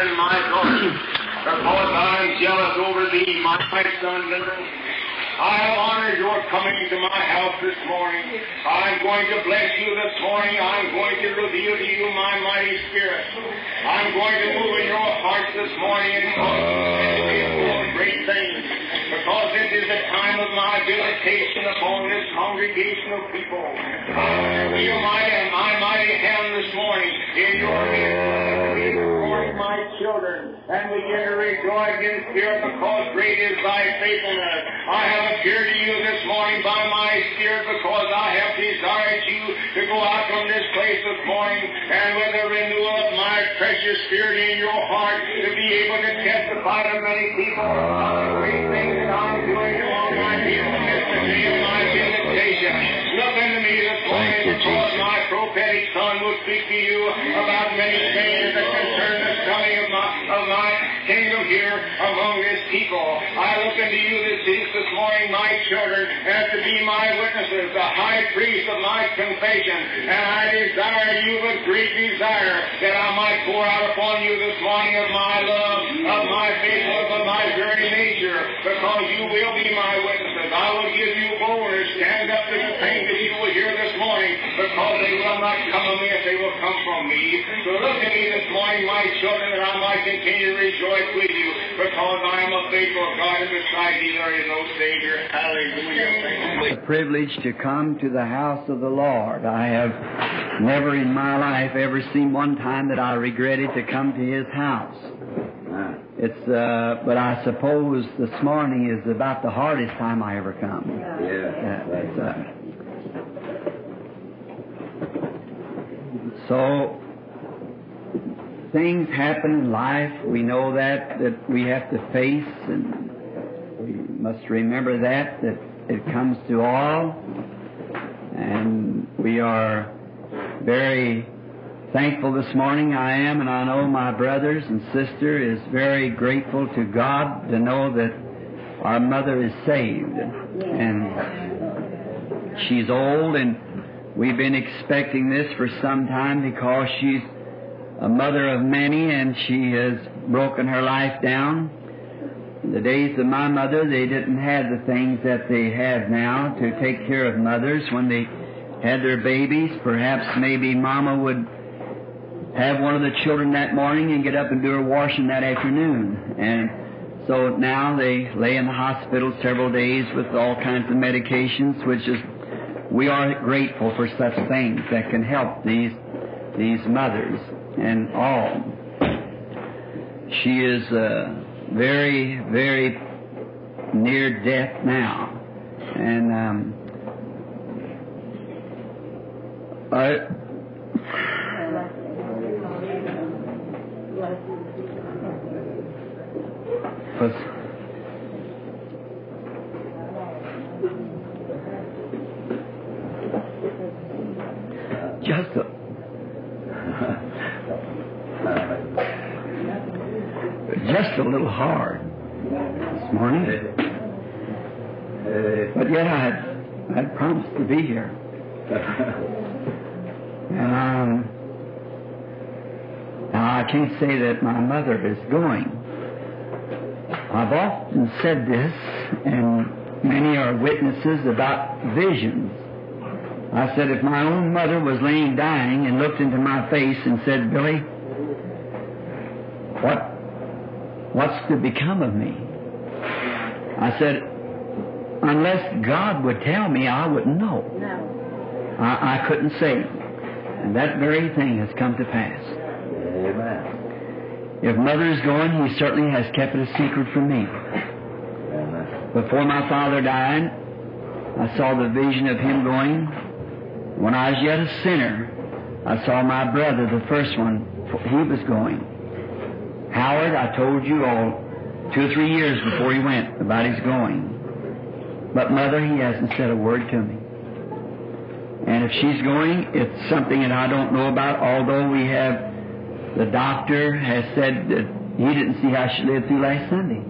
and my daughter, because I'm jealous over thee, my son. I have honored your coming to my house this morning. I'm going to bless you this morning. I'm going to reveal to you my mighty spirit. I'm going to move in your hearts this morning and great things. Because this is the time of my visitation upon this congregation of people. I feel my, my mighty hand this morning in your midst. And begin to rejoice in spirit because great is thy faithfulness. I have appeared to you this morning by my spirit because I have desired you to go out from this place this morning and with a renewal of my precious spirit in your heart to be able to testify to many people about the great things that I'm doing along my people this day of my visitation. Look unto me this morning because my prophetic son will speak to you about many things that concern the coming of my, of my kingdom here among this people. I look unto you this, this morning, my children, as to be my witnesses, the high priest of my confession. And I desire you with great desire that I might pour out upon you this morning of my love, of my faithfulness, of my very nature, because you will be my witnesses. I will give you boldness, stand up to the pain that you will hear this because they will not come of me if they will come from me. So look at me this morning, my children, that I might continue to rejoice with you, because I am a faithful God, and beside thee there is no Savior. Hallelujah. The privilege to come to the house of the Lord. I have never in my life ever seen one time that I regretted to come to His house. It's, uh, but I suppose this morning is about the hardest time I ever come. Yeah. it's, uh, so things happen in life. We know that that we have to face, and we must remember that that it comes to all, and we are very thankful this morning. I am, and I know my brothers and sister is very grateful to God to know that our mother is saved, and she's old, and we've been expecting this for some time because she's a mother of many, and she has broken her life down. In the days of my mother, they didn't have the things that they have now to take care of mothers when they had their babies. Perhaps maybe Mama would have one of the children that morning and get up and do her washing that afternoon. And so now they lay in the hospital several days with all kinds of medications, which is we are grateful for such things that can help these these mothers and all. She is uh, very, very near death now, and um, I, was just a, just a little hard this morning. But yet I had, I had promised to be here. And um, now I can't say that my mother is going. I've often said this, and many are witnesses about visions. I said, if my own mother was laying dying and looked into my face and said, Billy, what, what's to become of me? I said, unless God would tell me, I wouldn't know. No. I, I couldn't say. And that very thing has come to pass. Amen. If mother is going, he certainly has kept it a secret from me. Amen. Before my father died, I saw the vision of him going. When I was yet a sinner, I saw my brother, the first one, he was going. Howard, I told you all two or three years before he went about his going. But mother, he hasn't said a word to me. And if she's going, it's something that I don't know about, although we have, the doctor has said that he didn't see how she lived through last Sunday.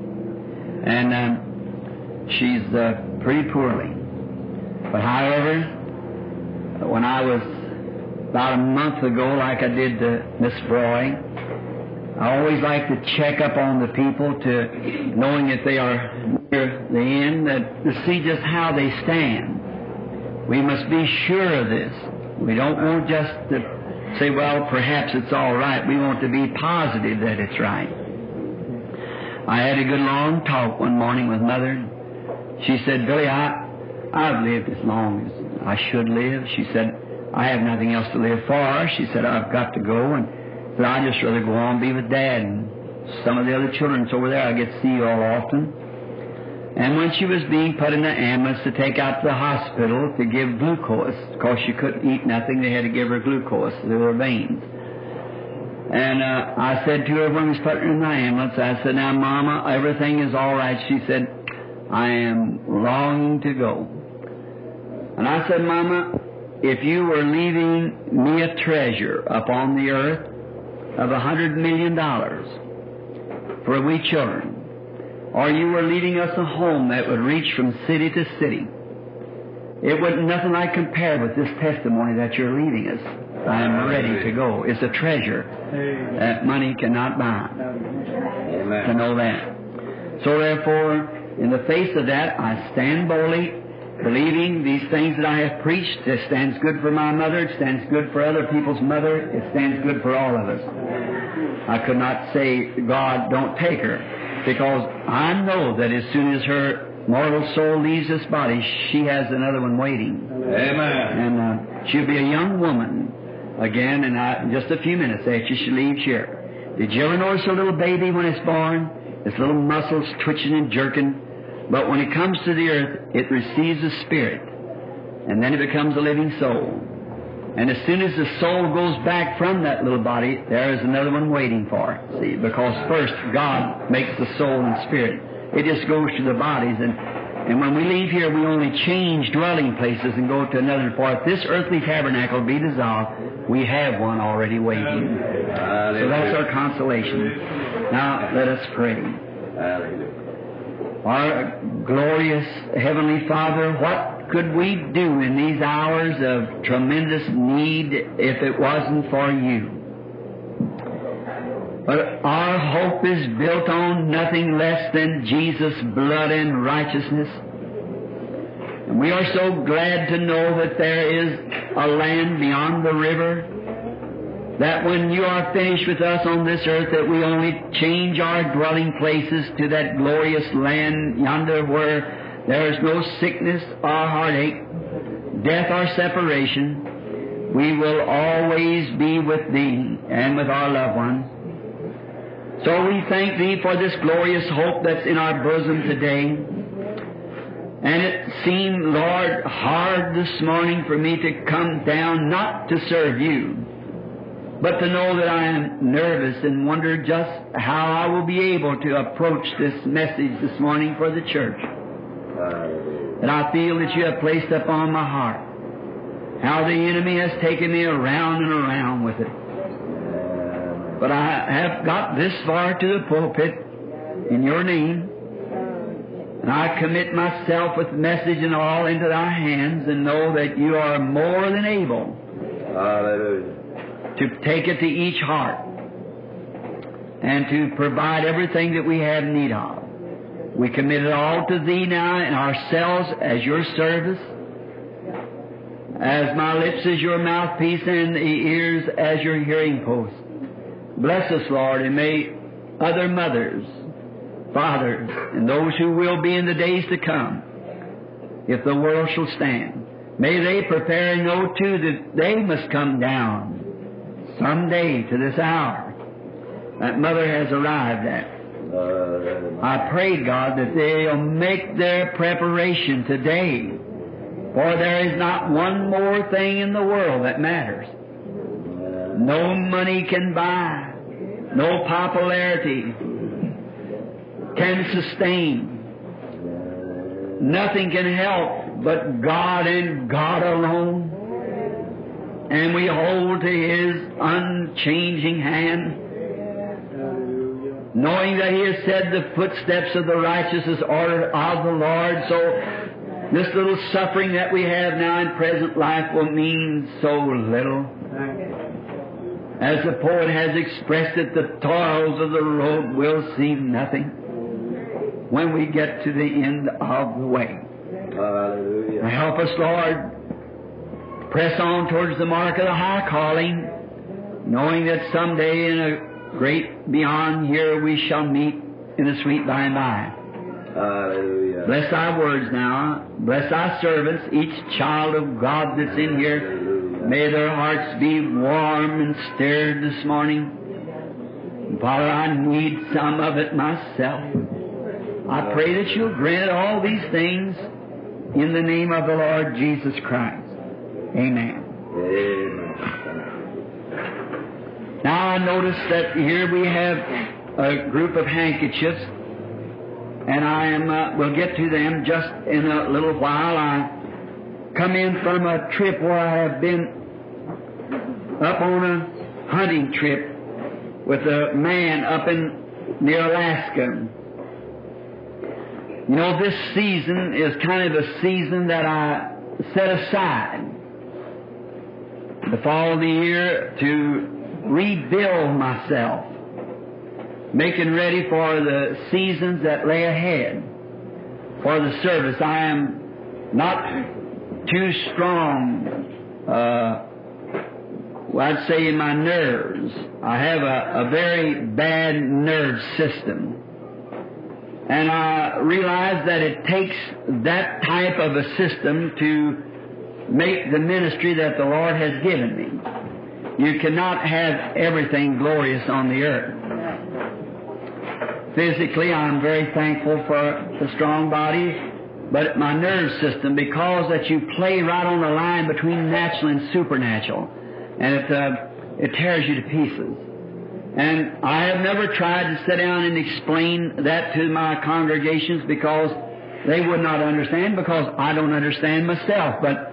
And um, she's uh, pretty poorly. But however, when I was about a month ago, like I did to Miss Roy, I always like to check up on the people to knowing that they are near the end, that to see just how they stand. We must be sure of this. We don't want just to say, well, perhaps it's all right. We want to be positive that it's right. I had a good long talk one morning with Mother. She said, Billy, I, I've lived as long as I should live. She said, I have nothing else to live for. She said, I've got to go. And said, I'd just rather go on and be with Dad and some of the other children. It's over there. I get to see you all often. And when she was being put in the ambulance to take out to the hospital to give glucose, because she couldn't eat nothing, they had to give her glucose through her veins. And uh, I said to her when we was putting her in the ambulance, I said, now, Mama, everything is all right. She said, I am longing to go. And I said, Mama, if you were leaving me a treasure upon the earth of a hundred million dollars for we children, or you were leaving us a home that would reach from city to city, it wouldn't nothing like compare with this testimony that you're leaving us. I am ready to go. It's a treasure that money cannot buy. Amen. To know that. So therefore, in the face of that, I stand boldly, believing these things that I have preached. It stands good for my mother. It stands good for other people's mother. It stands good for all of us. I could not say, God, don't take her, because I know that as soon as her mortal soul leaves this body, she has another one waiting. Amen. And uh, she'll be a young woman again in uh, just a few minutes after she leaves here. Did you ever notice a little baby when it's born? Its little muscles twitching and jerking. But when it comes to the earth, it receives a spirit. And then it becomes a living soul. And as soon as the soul goes back from that little body, there is another one waiting for it. See, because first God makes the soul and spirit. It just goes to the bodies and and when we leave here, we only change dwelling places and go to another. part. this earthly tabernacle be dissolved, we have one already waiting. So that's our consolation. Now, let us pray. Our glorious Heavenly Father, what could we do in these hours of tremendous need if it wasn't for you? But our hope is built on nothing less than Jesus' blood and righteousness. And we are so glad to know that there is a land beyond the river, that when you are finished with us on this earth, that we only change our dwelling places to that glorious land yonder where there is no sickness or heartache, death or separation. We will always be with Thee and with our loved ones. So we thank Thee for this glorious hope that's in our bosom today. And it seemed, Lord, hard this morning for me to come down not to serve You, but to know that I am nervous and wonder just how I will be able to approach this message this morning for the church. And I feel that You have placed upon my heart how the enemy has taken me around and around with it. But I have got this far to the pulpit in your name. And I commit myself with message and all into thy hands and know that you are more than able Hallelujah. To take it to each heart and to provide everything that we have need of. We commit it all to thee now and ourselves as your service, as my lips as your mouthpiece and the ears as your hearing post. Bless us, Lord, and may other mothers, fathers, and those who will be in the days to come, if the world shall stand, may they prepare and know too that they must come down someday to this hour that mother has arrived at. I pray, God, that they'll make their preparation today, for there is not one more thing in the world that matters. No money can buy, no popularity can sustain. Nothing can help but God and God alone. And we hold to His unchanging hand, knowing that He has said the footsteps of the righteous is ordered of the Lord. So this little suffering that we have now in present life will mean so little. As the poet has expressed it, the toils of the road will seem nothing when we get to the end of the way. Hallelujah. Help us, Lord, press on towards the mark of the high calling, knowing that someday in a great beyond here we shall meet in the sweet by and by. Hallelujah. Bless thy words now. Bless thy servants, each child of God that's in here. Hallelujah. May their hearts be warm and stirred this morning. Father, I need some of it myself. I pray that you'll grant all these things in the name of the Lord Jesus Christ. Amen. Amen. Now I notice that here we have a group of handkerchiefs, and I am uh, will get to them just in a little while. I come in from a trip where I have been up on a hunting trip with a man up in near Alaska. You know, this season is kind of a season that I set aside the fall of the year to rebuild myself, making ready for the seasons that lay ahead for the service. I am not too strong, uh, I'd say in my nerves. I have a, a very bad nerve system. And I realize that it takes that type of a system to make the ministry that the Lord has given me. You cannot have everything glorious on the earth. Physically, I'm very thankful for the strong body, but my nerve system, because that you play right on the line between natural and supernatural, and it, uh, it tears you to pieces. And I have never tried to sit down and explain that to my congregations because they would not understand, because I don't understand myself. But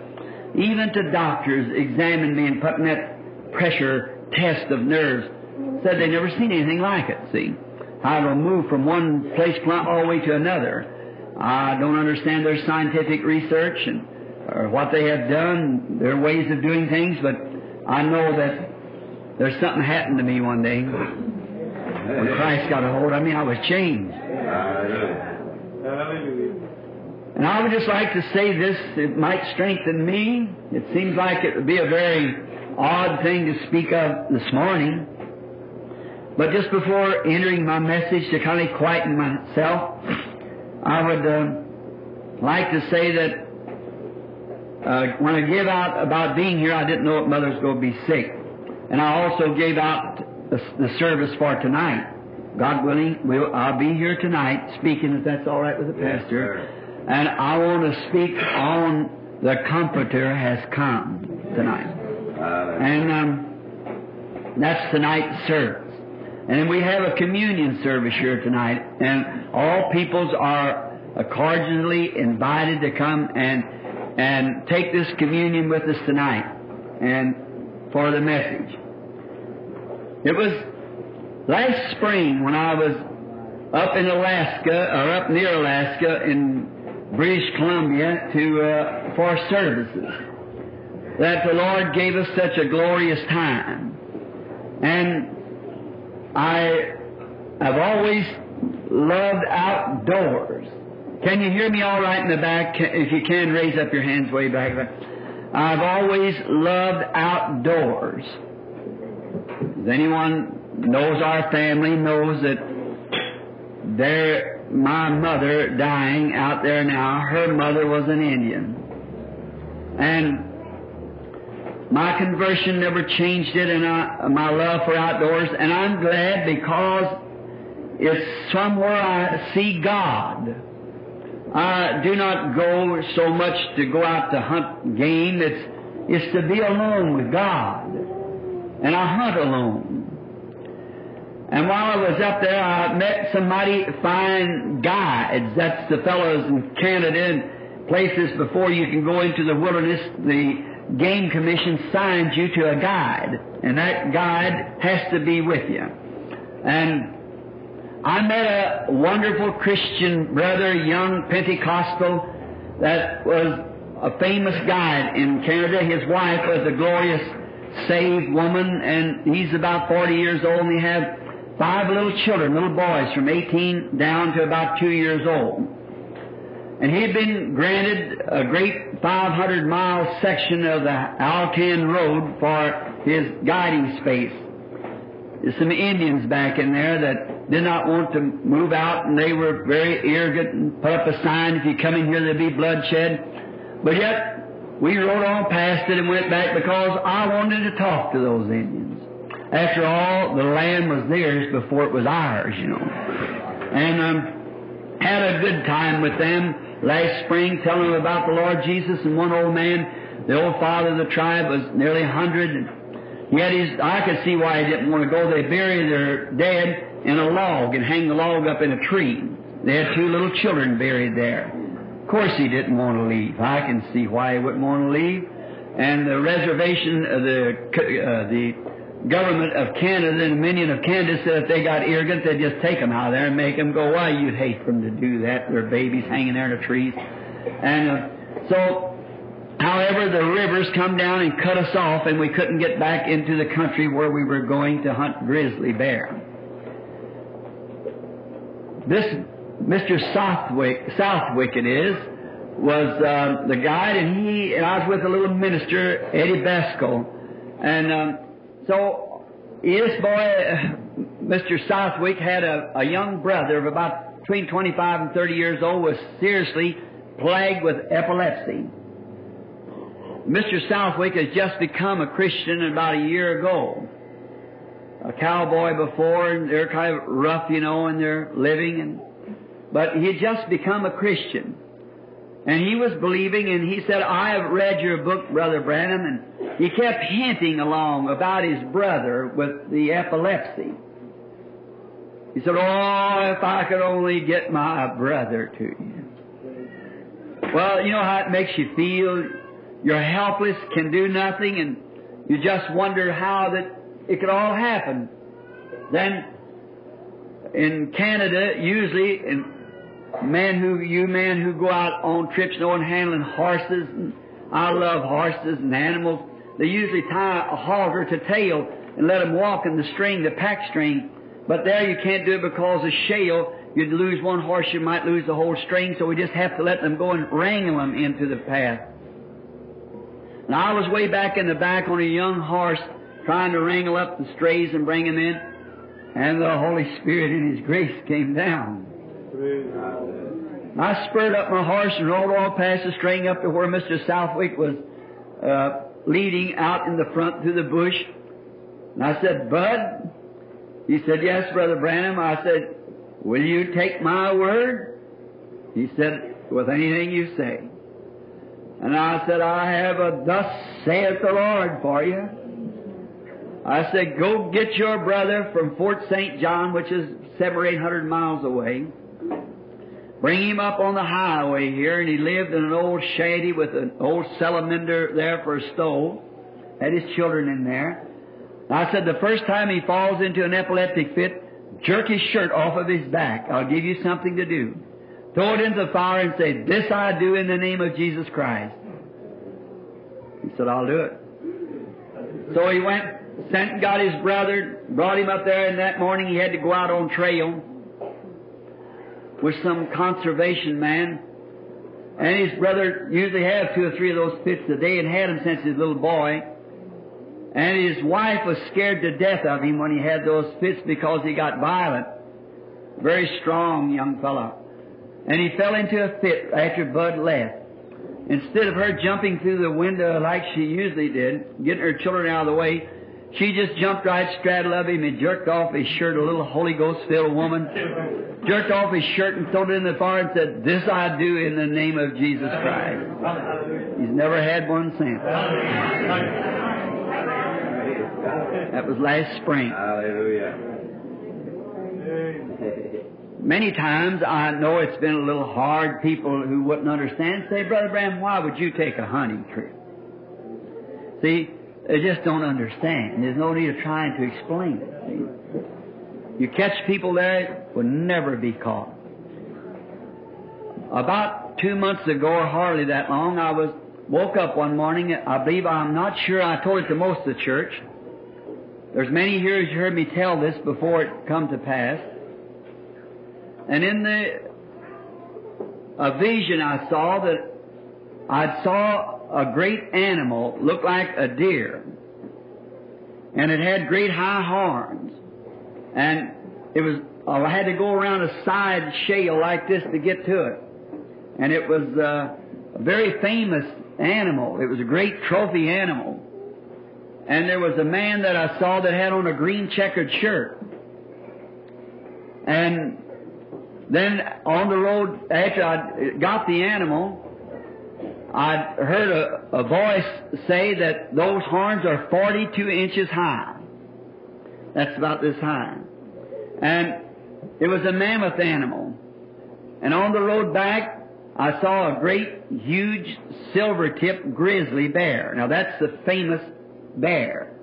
even to doctors examining me and putting that pressure test of nerves, said they never seen anything like it, see. I it'll move from one place all the way to another. I don't understand their scientific research and or what they have done, their ways of doing things, but I know that there's something happened to me one day. When Christ got a hold of me, I was changed. And I would just like to say this, it might strengthen me. It seems like it would be a very odd thing to speak of this morning. But just before entering my message to kind of quieten myself, I would uh, like to say that uh, when I gave out about being here, I didn't know if Mother's going to be sick. And I also gave out the, the service for tonight. God willing, we'll, I'll be here tonight speaking, if that's all right with the pastor. And I want to speak on the Comforter has come tonight. And um, that's tonight's service. And we have a communion service here tonight, and all peoples are cordially invited to come and and take this communion with us tonight, and for the message. It was last spring when I was up in Alaska, or up near Alaska in British Columbia to uh, for services, that the Lord gave us such a glorious time, and I have always loved outdoors. Can you hear me all right in the back? If you can, raise up your hands way back. I've always loved outdoors. Does anyone knows our family knows that there, my mother dying out there now, her mother was an Indian. And my conversion never changed it and I, my love for outdoors, and I'm glad because it's somewhere I see God. I do not go so much to go out to hunt game. It's, it's to be alone with God. And I hunt alone. And while I was up there, I met some mighty fine guides. That's the fellows in Canada and places before you can go into the wilderness. The Game Commission signs you to a guide. And that guide has to be with you. And I met a wonderful Christian brother, young Pentecostal, that was a famous guide in Canada. His wife was a glorious saved woman, and he's about 40 years old, and they have five little children, little boys from 18 down to about two years old. And he had been granted a great 500 mile section of the Alcan Road for his guiding space. There's some Indians back in there that did not want to move out, and they were very arrogant and put up a sign, if you come in here, there'll be bloodshed. But yet, we rode on past it and went back because I wanted to talk to those Indians. After all, the land was theirs before it was ours, you know. And um, had a good time with them last spring, telling them about the Lord Jesus. And one old man, the old father of the tribe, was nearly a hundred. Yet he's, I could see why he didn't want to go. They bury their dead in a log and hang the log up in a tree. They had two little children buried there. Of course, he didn't want to leave. I can see why he wouldn't want to leave. And the reservation, uh, the uh, the government of Canada, the Dominion of Canada, said if they got arrogant, they'd just take them out of there and make them go. Why, you'd hate them to do that. Their babies hanging there in the trees. And uh, so, however, the rivers come down and cut us off, and we couldn't get back into the country where we were going to hunt grizzly bear. This Mr. Southwick, Southwick it is, was uh, the guide, and he and I was with a little minister, Eddie Byskal, and um, so this boy, Mr. Southwick, had a, a young brother of about between 25 and 30 years old, was seriously plagued with epilepsy. Mr. Southwick has just become a Christian about a year ago. A cowboy before, and they're kind of rough, you know, in their living, and but he had just become a Christian. And he was believing, and he said, I have read your book, Brother Branham, and he kept hinting along about his brother with the epilepsy. He said, Oh, if I could only get my brother to you. Well, you know how it makes you feel? You're helpless, can do nothing, and you just wonder how that it could all happen. Then, in Canada, usually, in men who you men who go out on trips knowing handling horses and I love horses and animals. They usually tie a halter to tail and let them walk in the string, the pack string. But there you can't do it because of shale. You'd lose one horse, you might lose the whole string, so we just have to let them go and wrangle them into the path. And I was way back in the back on a young horse trying to wrangle up the strays and bring them in, and the Holy Spirit in His grace came down. I spurred up my horse and rode all past the string up to where Mr. Southwick was uh, leading out in the front through the bush. And I said, Bud? He said, Yes, Brother Branham. I said, Will you take my word? He said, With anything you say. And I said, I have a thus saith the Lord for you. I said, Go get your brother from Fort St. John, which is seven or eight hundred miles away. Bring him up on the highway here, and he lived in an old shanty with an old salamander there for a stove. Had his children in there. I said, the first time he falls into an epileptic fit, jerk his shirt off of his back. I'll give you something to do. Throw it into the fire and say, This I do in the name of Jesus Christ. He said, I'll do it. So he went, sent and got his brother, brought him up there, and that morning he had to go out on trail with some conservation man. And his brother usually has two or three of those fits a day and had them since his little boy. And his wife was scared to death of him when he had those fits because he got violent. Very strong young fellow. And he fell into a fit after Bud left. Instead of her jumping through the window like she usually did, getting her children out of the way, she just jumped right straddle of him and jerked off his shirt, a little Holy Ghost filled woman. Jerked off his shirt and threw it in the fire and said, This I do in the name of Jesus Christ. He's never had one since. That was last spring. Hallelujah. Many times I know it's been a little hard. People who wouldn't understand say, Brother Branham, why would you take a hunting trip? See, they just don't understand. There's no need of trying to explain it. You catch people there will never be caught. About two months ago, or hardly that long, I was woke up one morning. I believe I'm not sure. I told it to most of the church. There's many here who heard me tell this before it come to pass. And in the a vision I saw that I saw a great animal looked like a deer, and it had great high horns, and it was I had to go around a side shale like this to get to it, and it was uh, a very famous animal. It was a great trophy animal. And there was a man that I saw that had on a green checkered shirt. And then on the road, after I got the animal, I heard a, a voice say that those horns are 42 inches high. That's about this high. And it was a mammoth animal. And on the road back, I saw a great, huge, silver-tipped grizzly bear. Now that's the famous bear.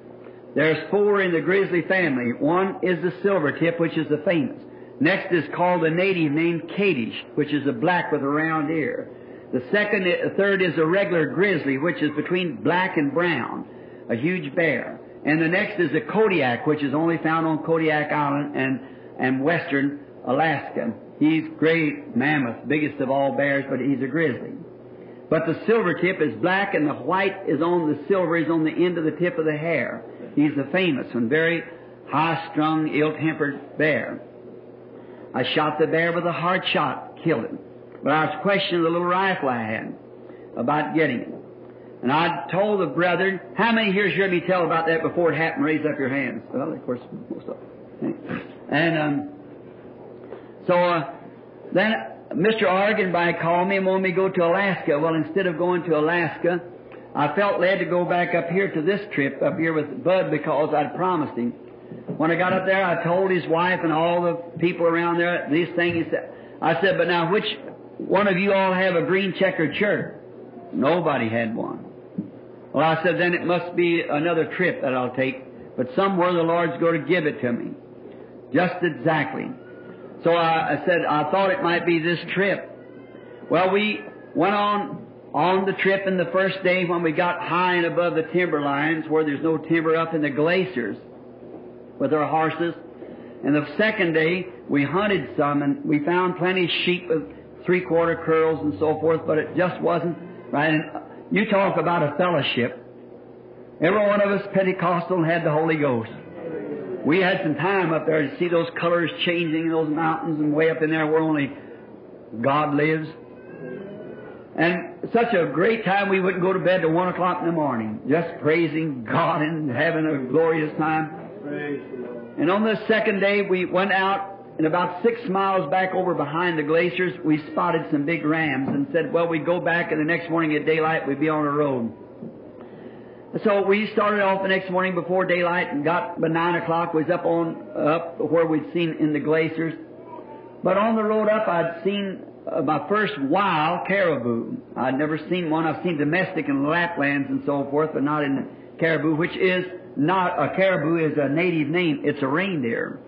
There's four in the grizzly family. One is the silver-tip, which is the famous. Next is called a native named Kadish, which is a black with a round ear. The second, the third is a regular grizzly, which is between black and brown, a huge bear. And the next is a Kodiak, which is only found on Kodiak Island and, and western Alaska. He's great mammoth, biggest of all bears, but he's a grizzly. But the silver tip is black and the white is on the silver is on the end of the tip of the hair. He's the famous one, very high strung, ill tempered bear. I shot the bear with a hard shot, killed him. But I was questioning the little rifle I had about getting it. And I told the brethren, how many here heard me tell about that before it happened? Raise up your hands. Well, of course, most of them. And um, so uh, then Mr. Arganbright called me and wanted me to go to Alaska. Well, instead of going to Alaska, I felt led to go back up here to this trip up here with Bud because I'd promised him. When I got up there, I told his wife and all the people around there these things. I said, but now which one of you all have a green checkered shirt? Nobody had one. Well, I said, then it must be another trip that I'll take, but somewhere the Lord's going to give it to me. Just exactly. So I, I said, I thought it might be this trip. Well, we went on on the trip in the first day when we got high and above the timber lines where there's no timber up in the glaciers with our horses. And the second day we hunted some and we found plenty of sheep three quarter curls and so forth, but it just wasn't right. And you talk about a fellowship. Every one of us Pentecostal had the Holy Ghost. We had some time up there to see those colors changing in those mountains and way up in there where only God lives. And such a great time we wouldn't go to bed till one o'clock in the morning, just praising God and having a glorious time. And on the second day we went out and about six miles back over behind the glaciers we spotted some big rams and said, well, we'd go back and the next morning at daylight we'd be on the road. So we started off the next morning before daylight and got by nine o'clock was up on up where we'd seen in the glaciers. But on the road up, I'd seen uh, my first wild caribou. I'd never seen one. I've seen domestic in Laplands and so forth, but not in caribou, which is not a caribou is a native name. It's a reindeer.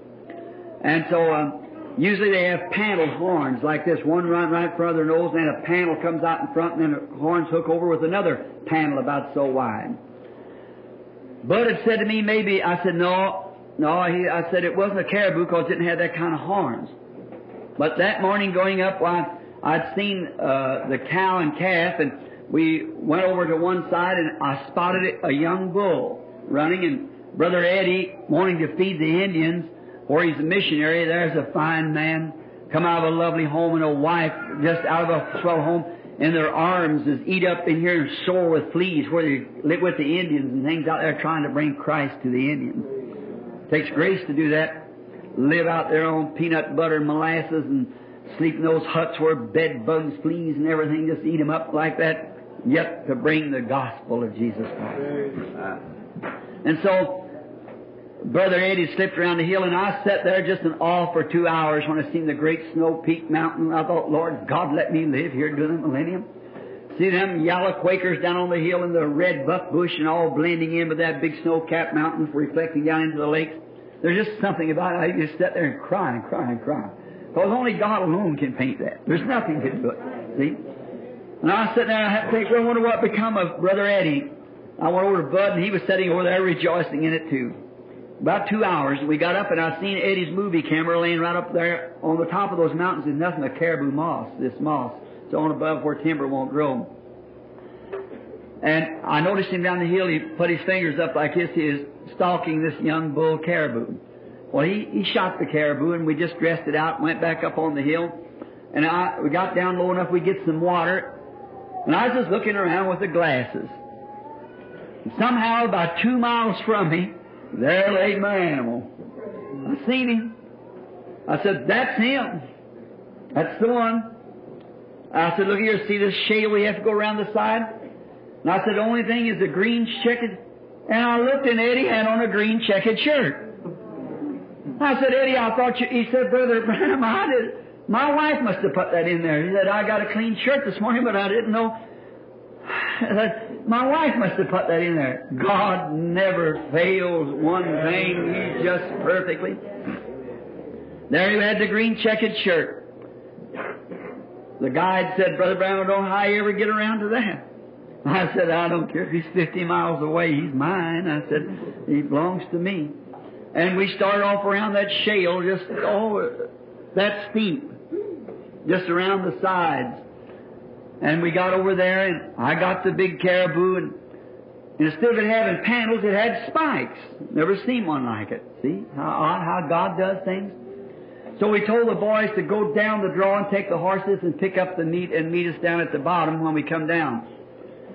And so uh, usually they have panel horns like this, one right right in front of their nose, and then a panel comes out in front, and then the horns hook over with another panel about so wide. Bud had said to me, maybe, I said, no, no, he, I said it wasn't a caribou because it didn't have that kind of horns. But that morning going up, I'd seen uh, the cow and calf, and we went over to one side, and I spotted a young bull running, and Brother Eddie wanting to feed the Indians, or he's a missionary, there's a fine man, come out of a lovely home, and a wife just out of a swell home, and their arms is eat up in here and sore with fleas where they live with the Indians and things out there trying to bring Christ to the Indians. takes grace to do that. Live out there on peanut butter and molasses and sleep in those huts where bed bugs, fleas, and everything just eat them up like that, yet to bring the gospel of Jesus Christ. And so, Brother Eddie slipped around the hill, and I sat there just in awe for two hours when I seen the great snow peak mountain. I thought, Lord God, let me live here to the millennium. See them yellow Quakers down on the hill and the red buck bush and all blending in with that big snow-capped mountain reflecting down into the lakes. There's just something about it. I just sat there and cry and cry and cry. Because only God alone can paint that. There's nothing can do it. See? And I sitting there and I had to think, well, I wonder what become of Brother Eddie. I went over to Bud and he was sitting over there rejoicing in it too. About two hours, we got up and I seen Eddie's movie camera laying right up there on the top of those mountains. There's nothing but caribou moss, this moss. It's on above where timber won't grow. And I noticed him down the hill, he put his fingers up like this, he is stalking this young bull caribou. Well, he, he shot the caribou and we just dressed it out and went back up on the hill. And I, we got down low enough we get some water. And I was just looking around with the glasses. And somehow about two miles from me, there lay my animal. I seen him. I said, that's him. That's the one. I said, look here, see this shale we have to go around the side? And I said, the only thing is the green checkered. And I looked and Eddie had on a green checkered shirt. I said, Eddie, I thought you, he said, Brother Branham, I did, my wife must have put that in there. He said, I got a clean shirt this morning, but I didn't know. That my wife must have put that in there. God never fails one thing. He's just perfectly. There you had the green checkered shirt. The guide said, Brother Branham, I don't know how you ever get around to that. I said, I don't care if he's 50 miles away. He's mine. I said, he belongs to me. And we started off around that shale, just, oh, that steep, just around the sides. And we got over there, and I got the big caribou, and instead of it having panels, it had spikes. Never seen one like it. See how, how God does things? So we told the boys to go down the draw and take the horses and pick up the meat and meet us down at the bottom when we come down.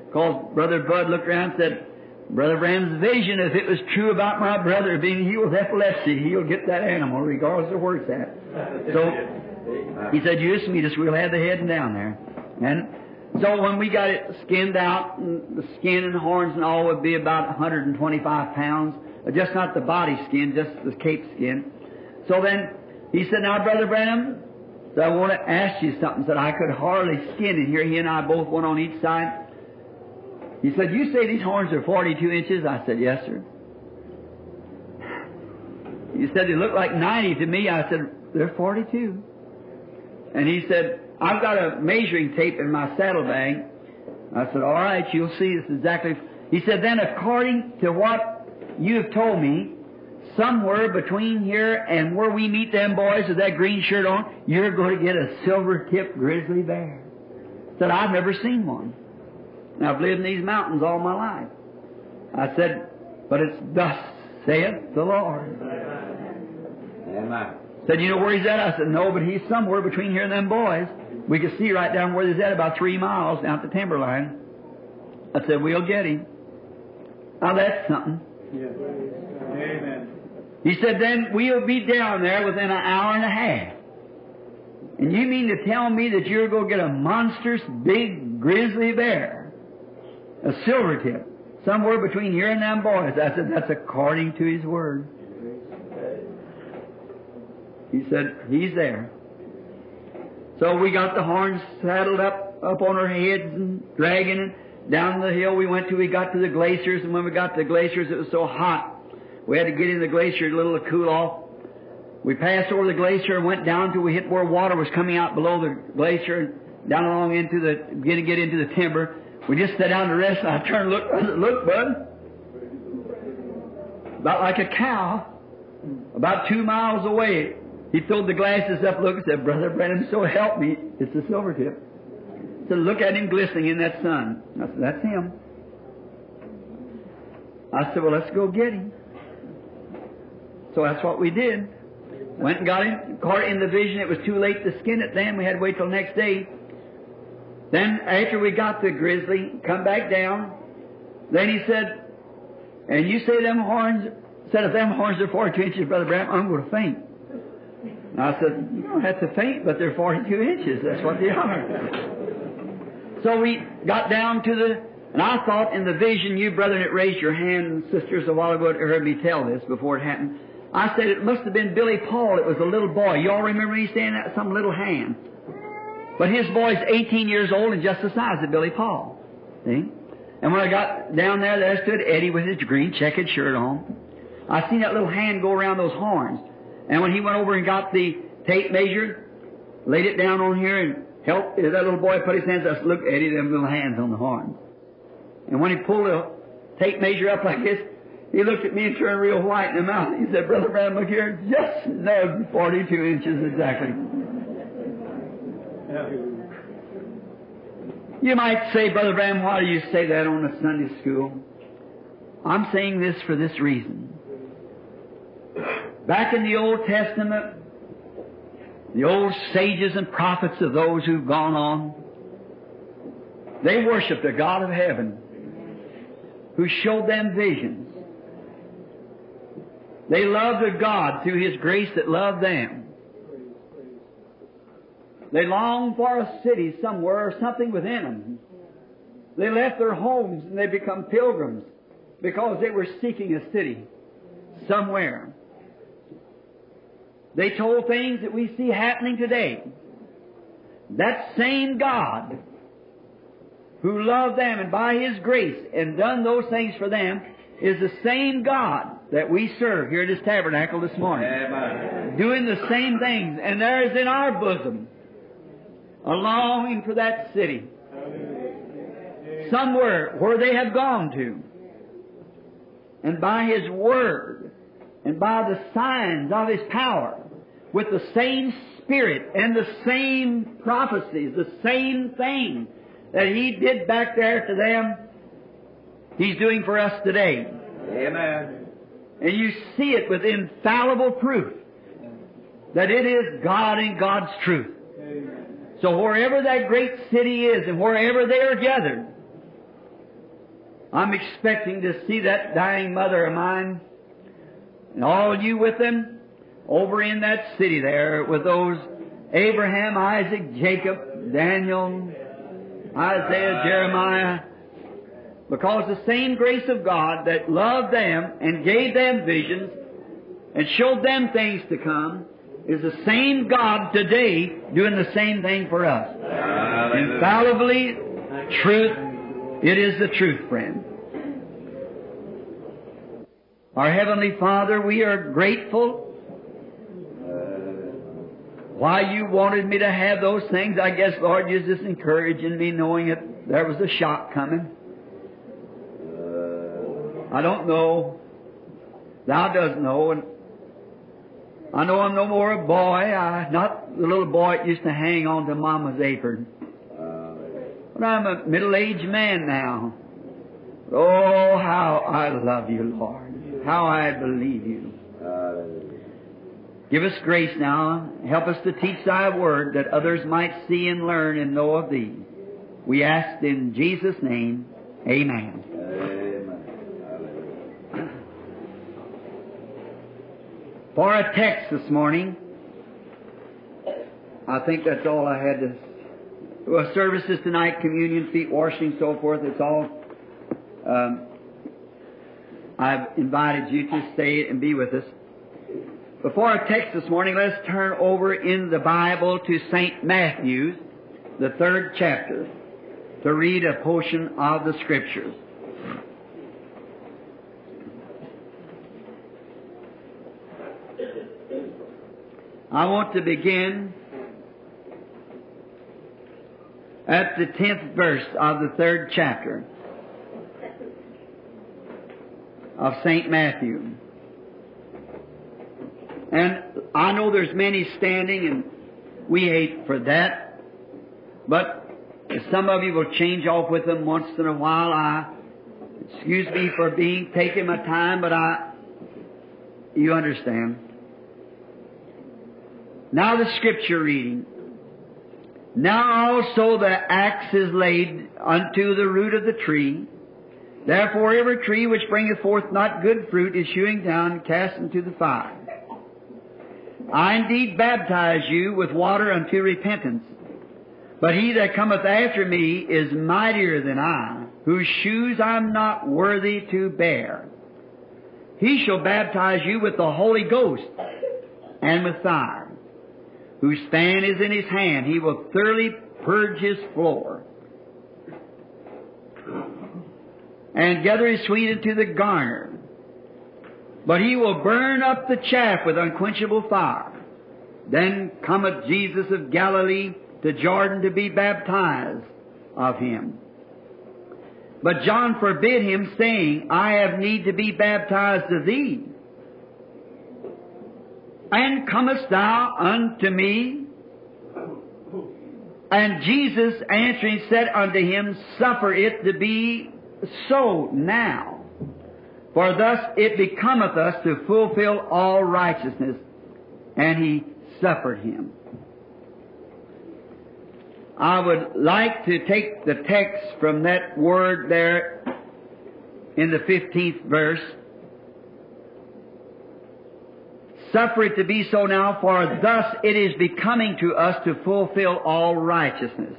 Because Brother Bud looked around and said, Brother Branham's vision, if it was true about my brother being healed of epilepsy, he'll get that animal regardless of where it's at. So he said, you just meet us, we'll have the head down there. And so when we got it skinned out, the skin and horns and all would be about 125 pounds, just not the body skin, just the cape skin. So then he said, now Brother Branham, I want to ask you something. Said I could hardly skin it here. He and I both went on each side. He said, you say these horns are 42 inches? I said, yes, sir. He said, they look like 90 to me. I said, they're 42. And he said, I've got a measuring tape in my saddlebag. I said, all right, you'll see this exactly. He said, then according to what you have told me, somewhere between here and where we meet them boys with that green shirt on, you're going to get a silver-tipped grizzly bear. Said, I've never seen one. And I've lived in these mountains all my life. I said, but it's thus saith the Lord. Amen. Said, you know where he's at? I said, no, but he's somewhere between here and them boys. We could see right down where he's at, about three miles down the timberline. I said, we'll get him. Now that's something. Amen. He said, then we'll be down there within an hour and a half. And you mean to tell me that you're going to get a monstrous big grizzly bear? A silver tip. Somewhere between here and them boys. I said, that's according to his word. He said, he's there. So we got the horns saddled up, up on our heads and dragging it. Down the hill we went to, we got to the glaciers, and when we got to the glaciers, it was so hot. We had to get in the glacier a little to cool off. We passed over the glacier and went down till we hit where water was coming out below the glacier and down along into the, get to get into the timber. We just sat down to rest, and I turned and looked, look, bud. About like a cow, about two miles away. He filled the glasses up, looked, and said, Brother Branham, so help me, it's a silver tip. So look at him glistening in that sun. I said, that's him. I said, well, let's go get him. So that's what we did. Went and got him, caught it in the vision. It was too late to skin it then. We had to wait till next day. Then after we got the grizzly, come back down. Then he said, and you say them horns, said if them horns are 42 inches, Brother Branham, I'm going to faint. And I said, you don't have to faint, but they're 42 inches. That's what they are. So we got down to the, and I thought in the vision, you brethren that raised your hand, sisters, a while ago, heard me tell this before it happened. I said it must have been Billy Paul. It was a little boy. You all remember me saying that? Some little hand. But his boy's 18 years old and just the size of Billy Paul. See? And when I got down there, there stood Eddie with his green checkered shirt on. I seen that little hand go around those horns. And when he went over and got the tape measure, laid it down on here, and helped that little boy put his hands up, look, Eddie, them little hands on the horn. And when he pulled the tape measure up like this, he looked at me and turned real white in the mouth. He said, Brother Branham, look here, just nubbed 42 inches exactly. You might say, Brother Branham, why do you say that on a Sunday school? I'm saying this for this reason. Back in the Old Testament, the old sages and prophets of those who've gone on, they worshiped the God of heaven who showed them visions. They loved a God through His grace that loved them. They longed for a city somewhere or something within them. They left their homes and they become pilgrims because they were seeking a city somewhere. They told things that we see happening today. That same God who loved them and by His grace and done those things for them is the same God that we serve here at this tabernacle this morning. Amen. Doing the same things. And there is in our bosom a longing for that city. Somewhere where they have gone to. And by His Word and by the signs of His power, with the same Spirit and the same prophecies, the same thing that He did back there to them, He's doing for us today. Amen. And you see it with infallible proof that it is God and God's truth. Amen. So wherever that great city is and wherever they are gathered, I'm expecting to see that dying mother of mine and all you with them over in that city there with those Abraham, Isaac, Jacob, Daniel, Isaiah, Jeremiah, because the same grace of God that loved them and gave them visions and showed them things to come is the same God today doing the same thing for us. Hallelujah. Infallibly, truth, it is the truth, friend. Our Heavenly Father, we are grateful why you wanted me to have those things. I guess, Lord, you're just encouraging me knowing that there was a shock coming. I don't know. Thou does know, and I know I'm no more a boy. I not the little boy that used to hang on to Mama's apron. But I'm a middle-aged man now. Oh, how I love you, Lord. How I believe you. Give us grace now. Help us to teach thy word that others might see and learn and know of thee. We ask in Jesus' name. Amen. Amen. For a text this morning, I think that's all I had to. Well, services tonight, communion, feet washing, so forth. It's all. Um, I've invited you to stay and be with us. Before our text this morning, let's turn over in the Bible to St. Matthew's, the third chapter, to read a portion of the Scriptures. I want to begin at the tenth verse of the third chapter of St. Matthew. And I know there's many standing and we hate for that. But some of you will change off with them once in a while, I excuse me for being taking my time, but I you understand. Now the scripture reading. Now also the axe is laid unto the root of the tree. Therefore every tree which bringeth forth not good fruit is hewing down and cast into the fire. I indeed baptize you with water unto repentance. But he that cometh after me is mightier than I, whose shoes I'm not worthy to bear. He shall baptize you with the Holy Ghost and with fire, whose fan is in his hand. He will thoroughly purge his floor and gather his wheat into the garner. But he will burn up the chaff with unquenchable fire. Then cometh Jesus of Galilee to Jordan to be baptized of him. But John forbid him, saying, I have need to be baptized of thee. And comest thou unto me? And Jesus answering said unto him, Suffer it to be so now. For thus it becometh us to fulfill all righteousness. And he suffered him. I would like to take the text from that word there in the 15th verse. Suffer it to be so now, for thus it is becoming to us to fulfill all righteousness.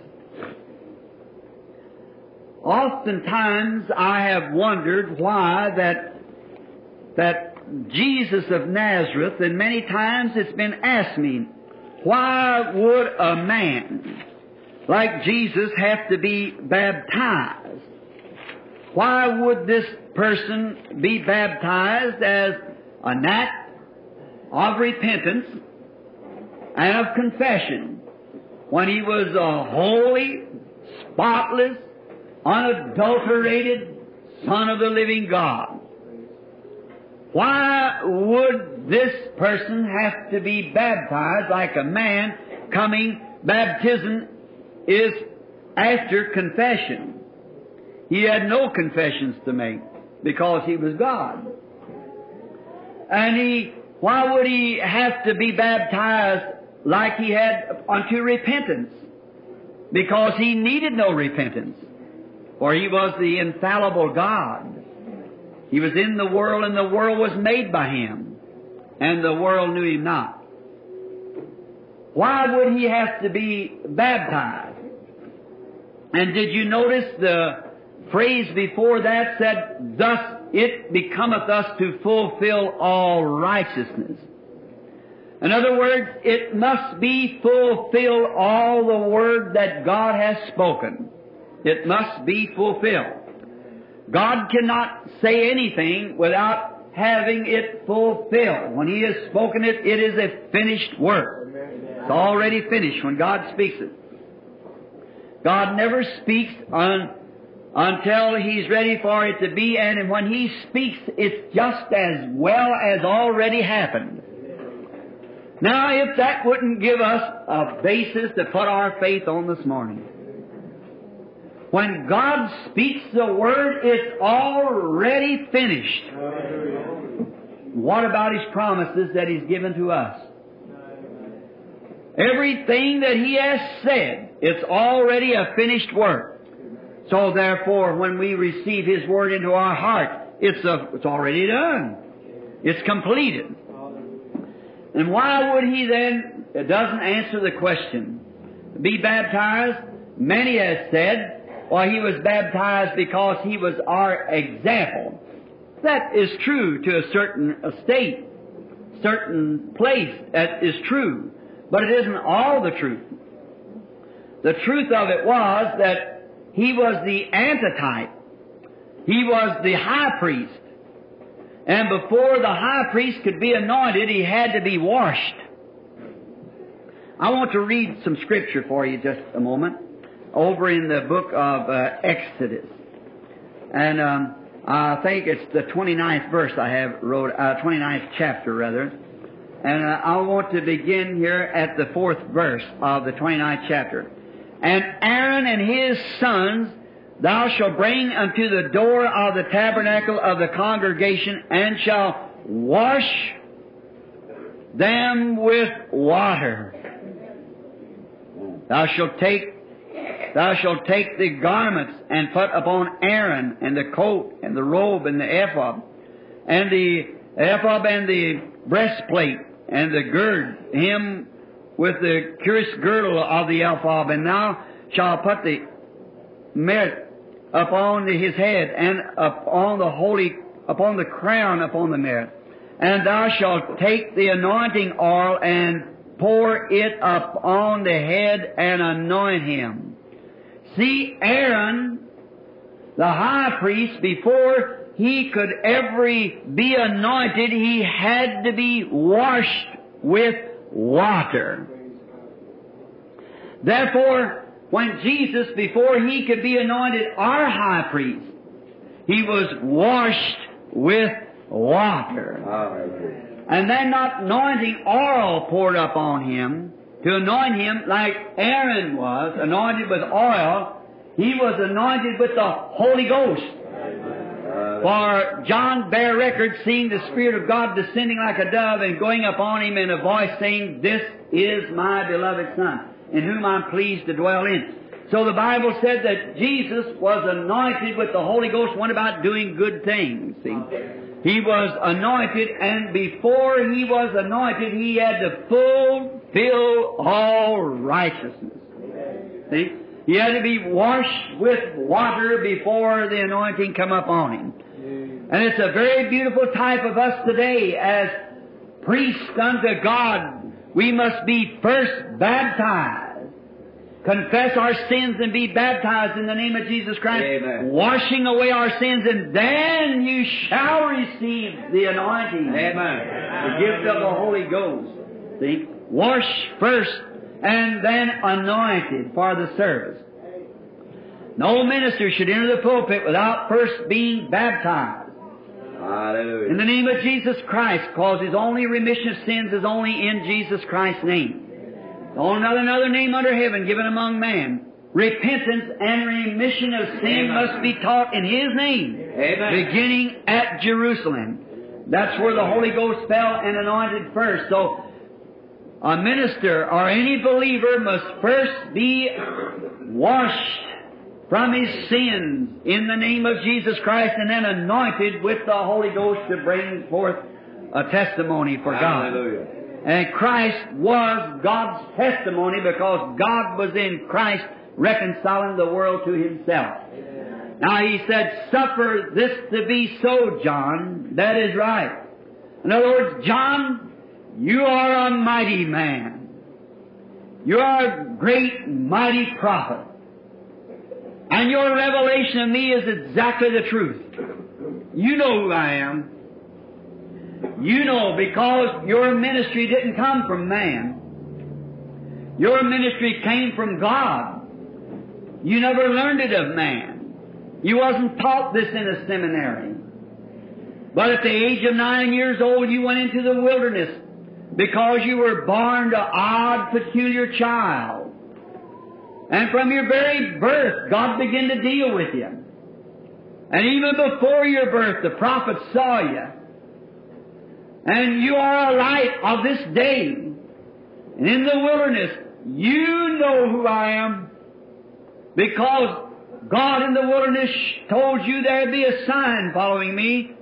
Oftentimes I have wondered why that, that Jesus of Nazareth, and many times it's been asked me, why would a man like Jesus have to be baptized? Why would this person be baptized as an act of repentance and of confession when he was a holy, spotless, unadulterated Son of the living God? Why would this person have to be baptized like a man coming? Baptism is after confession. He had no confessions to make because he was God. And he, why would he have to be baptized like he had unto repentance? Because he needed no repentance. For he was the infallible God. He was in the world and the world was made by him. And the world knew him not. Why would he have to be baptized? And did you notice the phrase before that said, Thus it becometh us to fulfill all righteousness. In other words, it must be fulfilled all the word that God has spoken. It must be fulfilled. God cannot say anything without having it fulfilled. When He has spoken it, it is a finished work. It's already finished when God speaks it. God never speaks un, until He's ready for it to be, and when He speaks, it's just as well as already happened. Now, if that wouldn't give us a basis to put our faith on this morning, when God speaks the word, it's already finished. What about His promises that He's given to us? Everything that He has said, it's already a finished work. So therefore, when we receive His Word into our heart, it's, a, it's already done. It's completed. And why would He then, it doesn't answer the question, be baptized? Many have said, well, He was baptized because He was our example. That is true to a certain estate, certain place. That is true. But it isn't all the truth. The truth of it was that he was the antitype. He was the high priest. And before the high priest could be anointed, he had to be washed. I want to read some scripture for you just a moment over in the book of uh, Exodus. And um, I think it's the 29th verse I have wrote, uh, 29th chapter rather. And uh, I want to begin here at the fourth verse of the 29th chapter. And Aaron and his sons thou shalt bring unto the door of the tabernacle of the congregation, and shall wash them with water. Thou shalt take Thou shalt take the garments and put upon Aaron and the coat and the robe and the ephod and the ephod and the breastplate and the gird him with the curious girdle of the ephod, and thou shalt put the merit upon his head and upon the holy upon the crown upon the merit. And thou shalt take the anointing oil and pour it upon the head and anoint him. See, Aaron, the high priest, before he could ever be anointed, he had to be washed with water. Therefore, when Jesus, before he could be anointed our high priest, he was washed with water. And then not anointing oil poured up on him to anoint him like Aaron was, anointed with oil. He was anointed with the Holy Ghost. For John bare record seeing the Spirit of God descending like a dove and going upon him in a voice saying, This is my beloved Son, in whom I'm pleased to dwell in. So the Bible said that Jesus was anointed with the Holy Ghost, went about doing good things. See? He was anointed, and before he was anointed, he had to fulfill all righteousness. See? He had to be washed with water before the anointing come upon him. And it's a very beautiful type of us today as priests unto God. We must be first baptized. Confess our sins and be baptized in the name of Jesus Christ, Amen. washing away our sins, and then you shall receive the anointing, Amen. the gift of the Holy Ghost. See? Wash first and then anointed for the service. No minister should enter the pulpit without first being baptized. In the name of Jesus Christ, cause His only remission of sins is only in Jesus Christ's name. On another, another name under heaven given among men. Repentance and remission of sin Amen. must be taught in His name, Amen. beginning at Jerusalem. That's where the Holy Ghost fell and anointed first. So, a minister or any believer must first be washed from his sins in the name of Jesus Christ and then anointed with the Holy Ghost to bring forth a testimony for God. And Christ was God's testimony because God was in Christ reconciling the world to Himself. Now He said, suffer this to be so, John. That is right. In other words, John, you are a mighty man. You are a great, mighty prophet. And your revelation of me is exactly the truth. You know who I am. You know because your ministry didn't come from man. Your ministry came from God. You never learned it of man. You wasn't taught this in a seminary. But at the age of nine years old, you went into the wilderness because you were born to odd, peculiar child. And from your very birth, God began to deal with you. And even before your birth, the prophets saw you. And you are a light of this day. And in the wilderness, you know who I am. Because God in the wilderness told you there'd be a sign following me.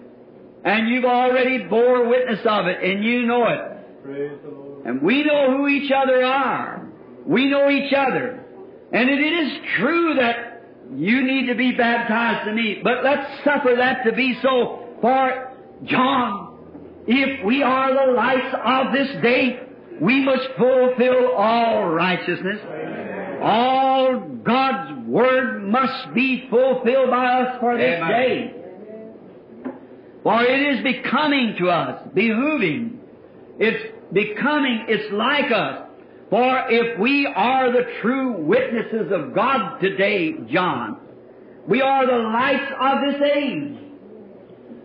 And you've already bore witness of it, and you know it. Praise the Lord. And we know who each other are. We know each other. And it is true that you need to be baptized to me, but let's suffer that to be so. For John, if we are the lights of this day, we must fulfill all righteousness. All God's Word must be fulfilled by us for this Amen. day. For it is becoming to us, behooving. It's becoming, it's like us. For if we are the true witnesses of God today, John, we are the lights of this age.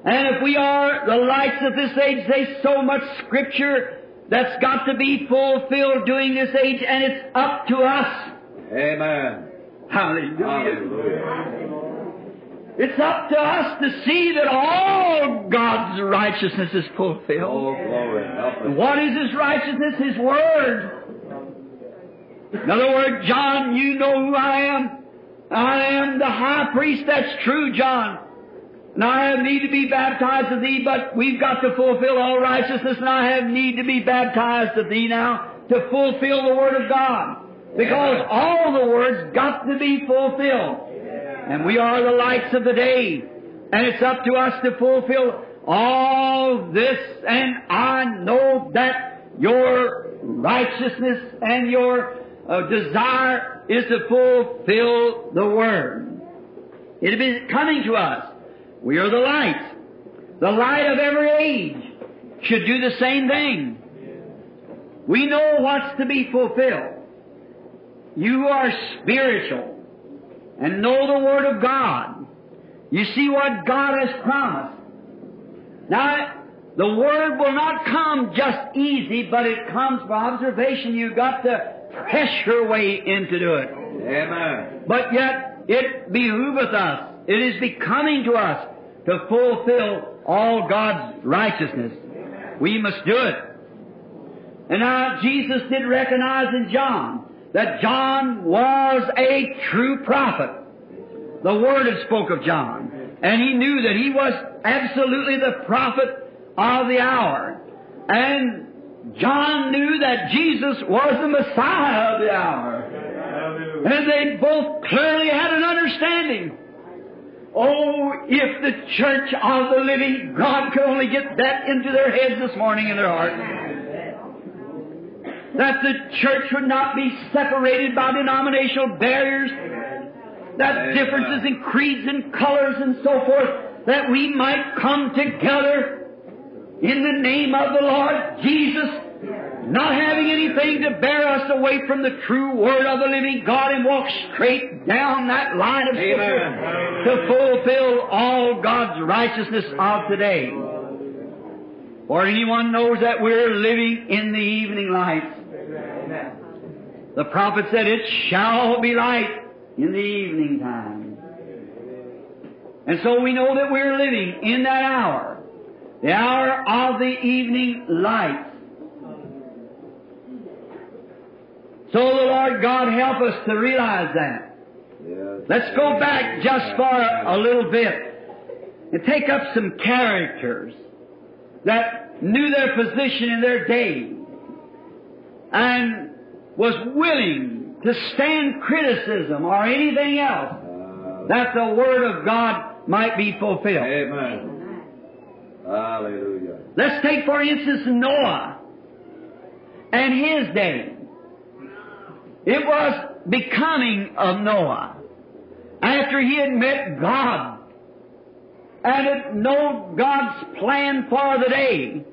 And if we are the lights of this age, there's so much scripture that's got to be fulfilled during this age, and it's up to us. Amen. Hallelujah. Hallelujah. It's up to us to see that all God's righteousness is fulfilled. Oh, glory. Help And us. what is His righteousness? His Word. In other words, John, you know who I am. I am the high priest. That's true, John. And I have need to be baptized of thee, but we've got to fulfill all righteousness, and I have need to be baptized of thee now to fulfill the Word of God. Because all the Word's got to be fulfilled. And we are the lights of the day. And it's up to us to fulfill all this. And I know that your righteousness and your uh, desire is to fulfill the Word. It'll be coming to us. We are the light. The light of every age should do the same thing. We know what's to be fulfilled. you are spiritual and know the Word of God, you see what God has promised. Now, the Word will not come just easy, but it comes by observation. You've got to press your way into do it. Amen. But yet, it behooveth us, it is becoming to us to fulfill all God's righteousness. We must do it. And now Jesus did recognize in John that John was a true prophet. The Word had spoke of John. And he knew that he was absolutely the prophet of the hour. And John knew that Jesus was the Messiah of the hour. And they both clearly had an understanding. Oh, if the church of the living God could only get that into their heads this morning in their heart. That the church would not be separated by denominational barriers, that differences in creeds and colors and so forth, that we might come together in the name of the Lord Jesus, not having anything to bear us away from the true Word of the living God and walk straight down that line of Scripture to fulfill all God's righteousness of today. For anyone knows that we're living in the evening light. The prophet said, It shall be light in the evening time. And so we know that we're living in that hour, the hour of the evening light. So the Lord God help us to realize that. Yes. Let's go back just for a little bit and take up some characters that knew their position in their day and was willing to stand criticism or anything else Uh, that the Word of God might be fulfilled. Amen. Hallelujah. Let's take, for instance, Noah and his day. It was becoming of Noah after he had met God and had known God's plan for the day.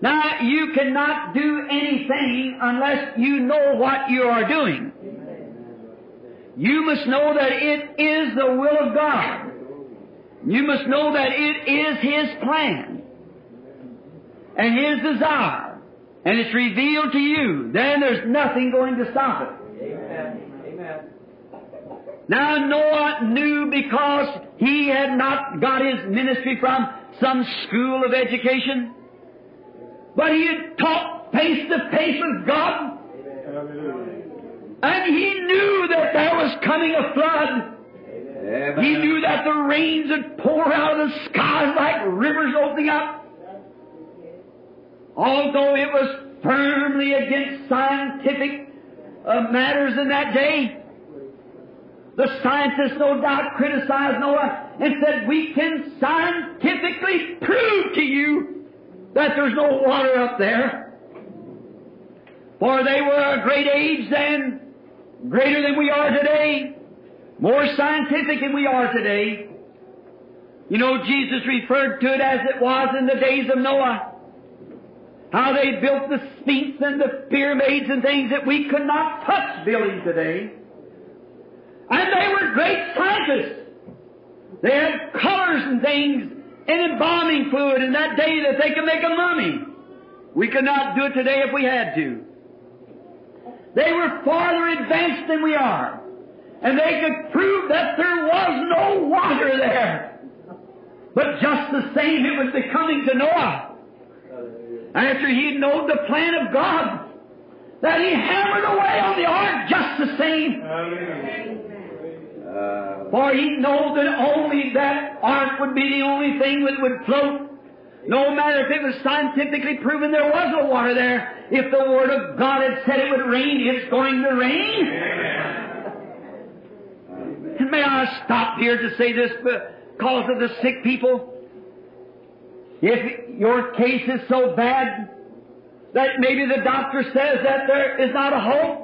Now, you cannot do anything unless you know what you are doing. You must know that it is the will of God. You must know that it is His plan and His desire. And it's revealed to you. Then there's nothing going to stop it. Amen. Now Noah knew because he had not got his ministry from some school of education, but he had taught face to face with God, and he knew that there was coming a flood. Amen. He knew that the rains would pour out of the skies like rivers opening up. Although it was firmly against scientific uh, matters in that day, the scientists no doubt criticized Noah and said, We can scientifically prove to you that there's no water up there. For they were a great age then, greater than we are today, more scientific than we are today. You know, Jesus referred to it as it was in the days of Noah. How they built the Sphinx and the pyramids and things that we could not touch building today. And they were great scientists. They had colors and things and embalming fluid in that day that they could make a mummy. We could not do it today if we had to. They were farther advanced than we are. And they could prove that there was no water there. But just the same, it was becoming to Noah. After he known the plan of God, that he hammered away on the ark just the same. Uh, For he knew that only that ark would be the only thing that would float. No matter if it was scientifically proven there was no water there, if the Word of God had said it would rain, it's going to rain. And may I stop here to say this because of the sick people? If your case is so bad that maybe the doctor says that there is not a hope,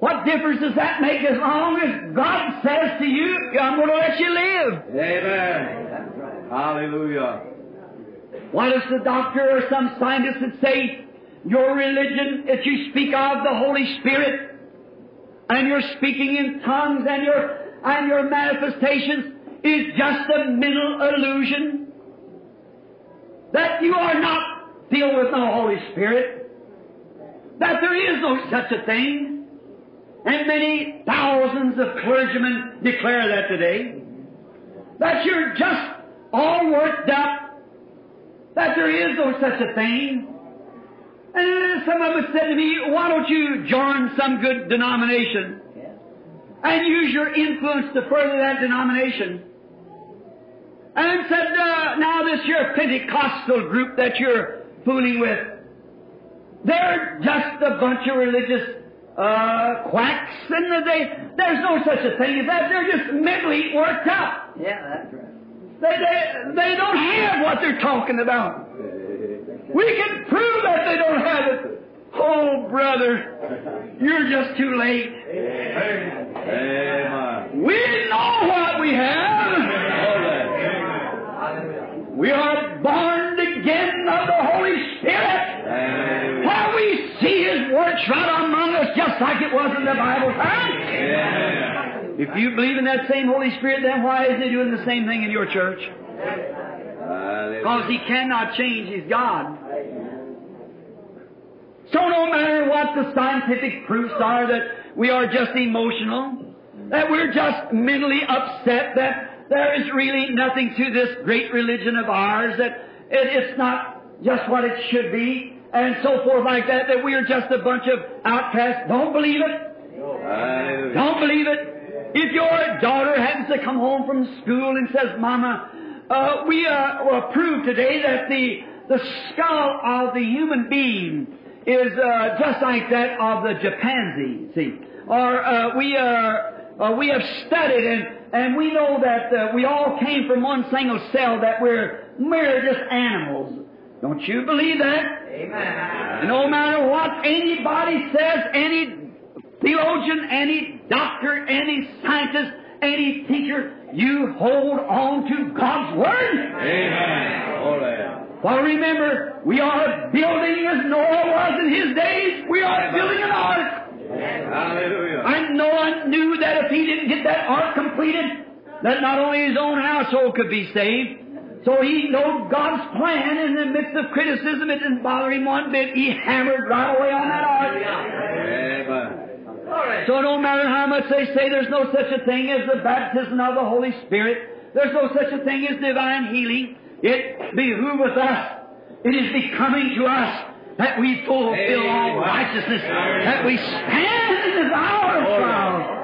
what difference does that make as long as God says to you, I'm going to let you live? Amen. Hallelujah. What does the doctor or some scientist would say? your religion that you speak of, the Holy Spirit, and your speaking in tongues and your, and your manifestations is just a mental illusion? That you are not filled with the Holy Spirit? That there is no such a thing? And many thousands of clergymen declare that today. That you're just all worked up. That there is no such a thing. And some of us said to me, why don't you join some good denomination and use your influence to further that denomination? And said, uh, now this here Pentecostal group that you're fooling with, they're just a bunch of religious uh, quacks, and they, there's no such a thing as that. They're just mentally worked up. Yeah, that's right. They, they, they don't have what they're talking about. We can prove that they don't have it. Oh, brother, you're just too late. Amen. We know what we have. We are born again of the Holy Spirit. Amen. How we see His Word shroud among us just like it was in the Bible time. If you believe in that same Holy Spirit, then why isn't He doing the same thing in your church? Because He cannot change. He's God. So no matter what the scientific proofs are that we are just emotional, that we're just mentally upset, that there is really nothing to this great religion of ours, that it, it's not just what it should be, and so forth like that, that we are just a bunch of outcasts. Don't believe it. Don't believe it. If your daughter happens to come home from school and says, Mama, uh, we uh, will prove today that the, the skull of the human being is uh, just like that of the chimpanzee, see. Or uh, we, uh, uh, we have studied and, and we know that uh, we all came from one single cell, that we're, we're just animals. Don't you believe that? Amen. No matter what anybody says, any theologian, any doctor, any scientist, any teacher, you hold on to God's Word. Amen. For remember, we are building as Noah was in his days. We are building an ark. Hallelujah. And Noah knew that if he didn't get that ark completed, that not only his own household could be saved, so he knew God's plan in the midst of criticism. It didn't bother him one bit. He hammered right away on that ark. So no matter how much they say there's no such a thing as the baptism of the Holy Spirit, there's no such a thing as divine healing, it behooveth us, it is becoming to us that we fulfill all righteousness, that we stand in this hour of trial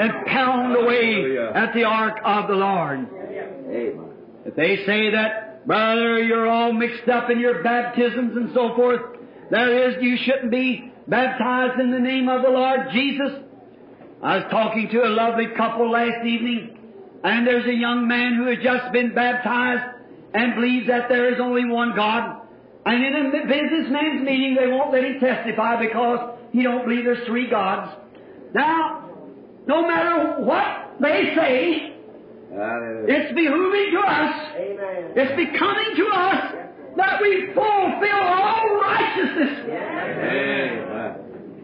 and pound away at the ark of the Lord. Amen. If they say that, brother, you're all mixed up in your baptisms and so forth, there is, you shouldn't be baptized in the name of the Lord Jesus. I was talking to a lovely couple last evening, and there's a young man who has just been baptized and believes that there is only one God. And in a businessman's meeting, they won't let him testify because he don't believe there's three gods. Now, no matter what they say, Hallelujah. it's behooving to us Amen. it's becoming to us that we fulfill all righteousness. Amen.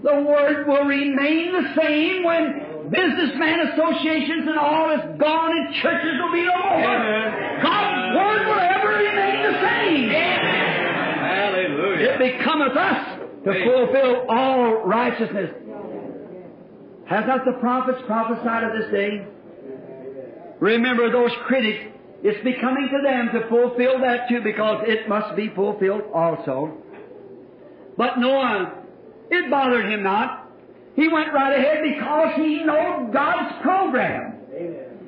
The Word will remain the same when businessman associations and all is gone and churches will be no more. God's Word will It becometh us to fulfill all righteousness. Has not the prophets prophesied of this day? Remember those critics, it's becoming to them to fulfill that too because it must be fulfilled also. But Noah, it bothered him not. He went right ahead because he knew God's program.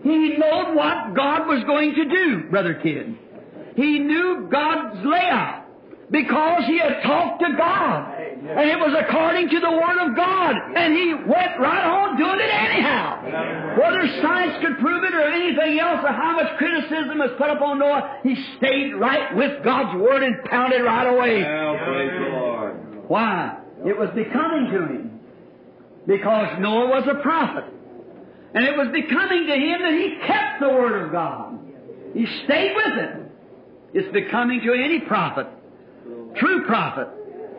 He knew what God was going to do, Brother Kidd. He knew God's layout because he had talked to God. And it was according to the Word of God. And he went right on doing it anyhow. Whether science could prove it or anything else or how much criticism was put upon Noah, he stayed right with God's Word and pounded right away. Well, praise the Lord. Why? It was becoming to him. Because Noah was a prophet. And it was becoming to him that he kept the Word of God. He stayed with it. It's becoming to any prophet, true prophet,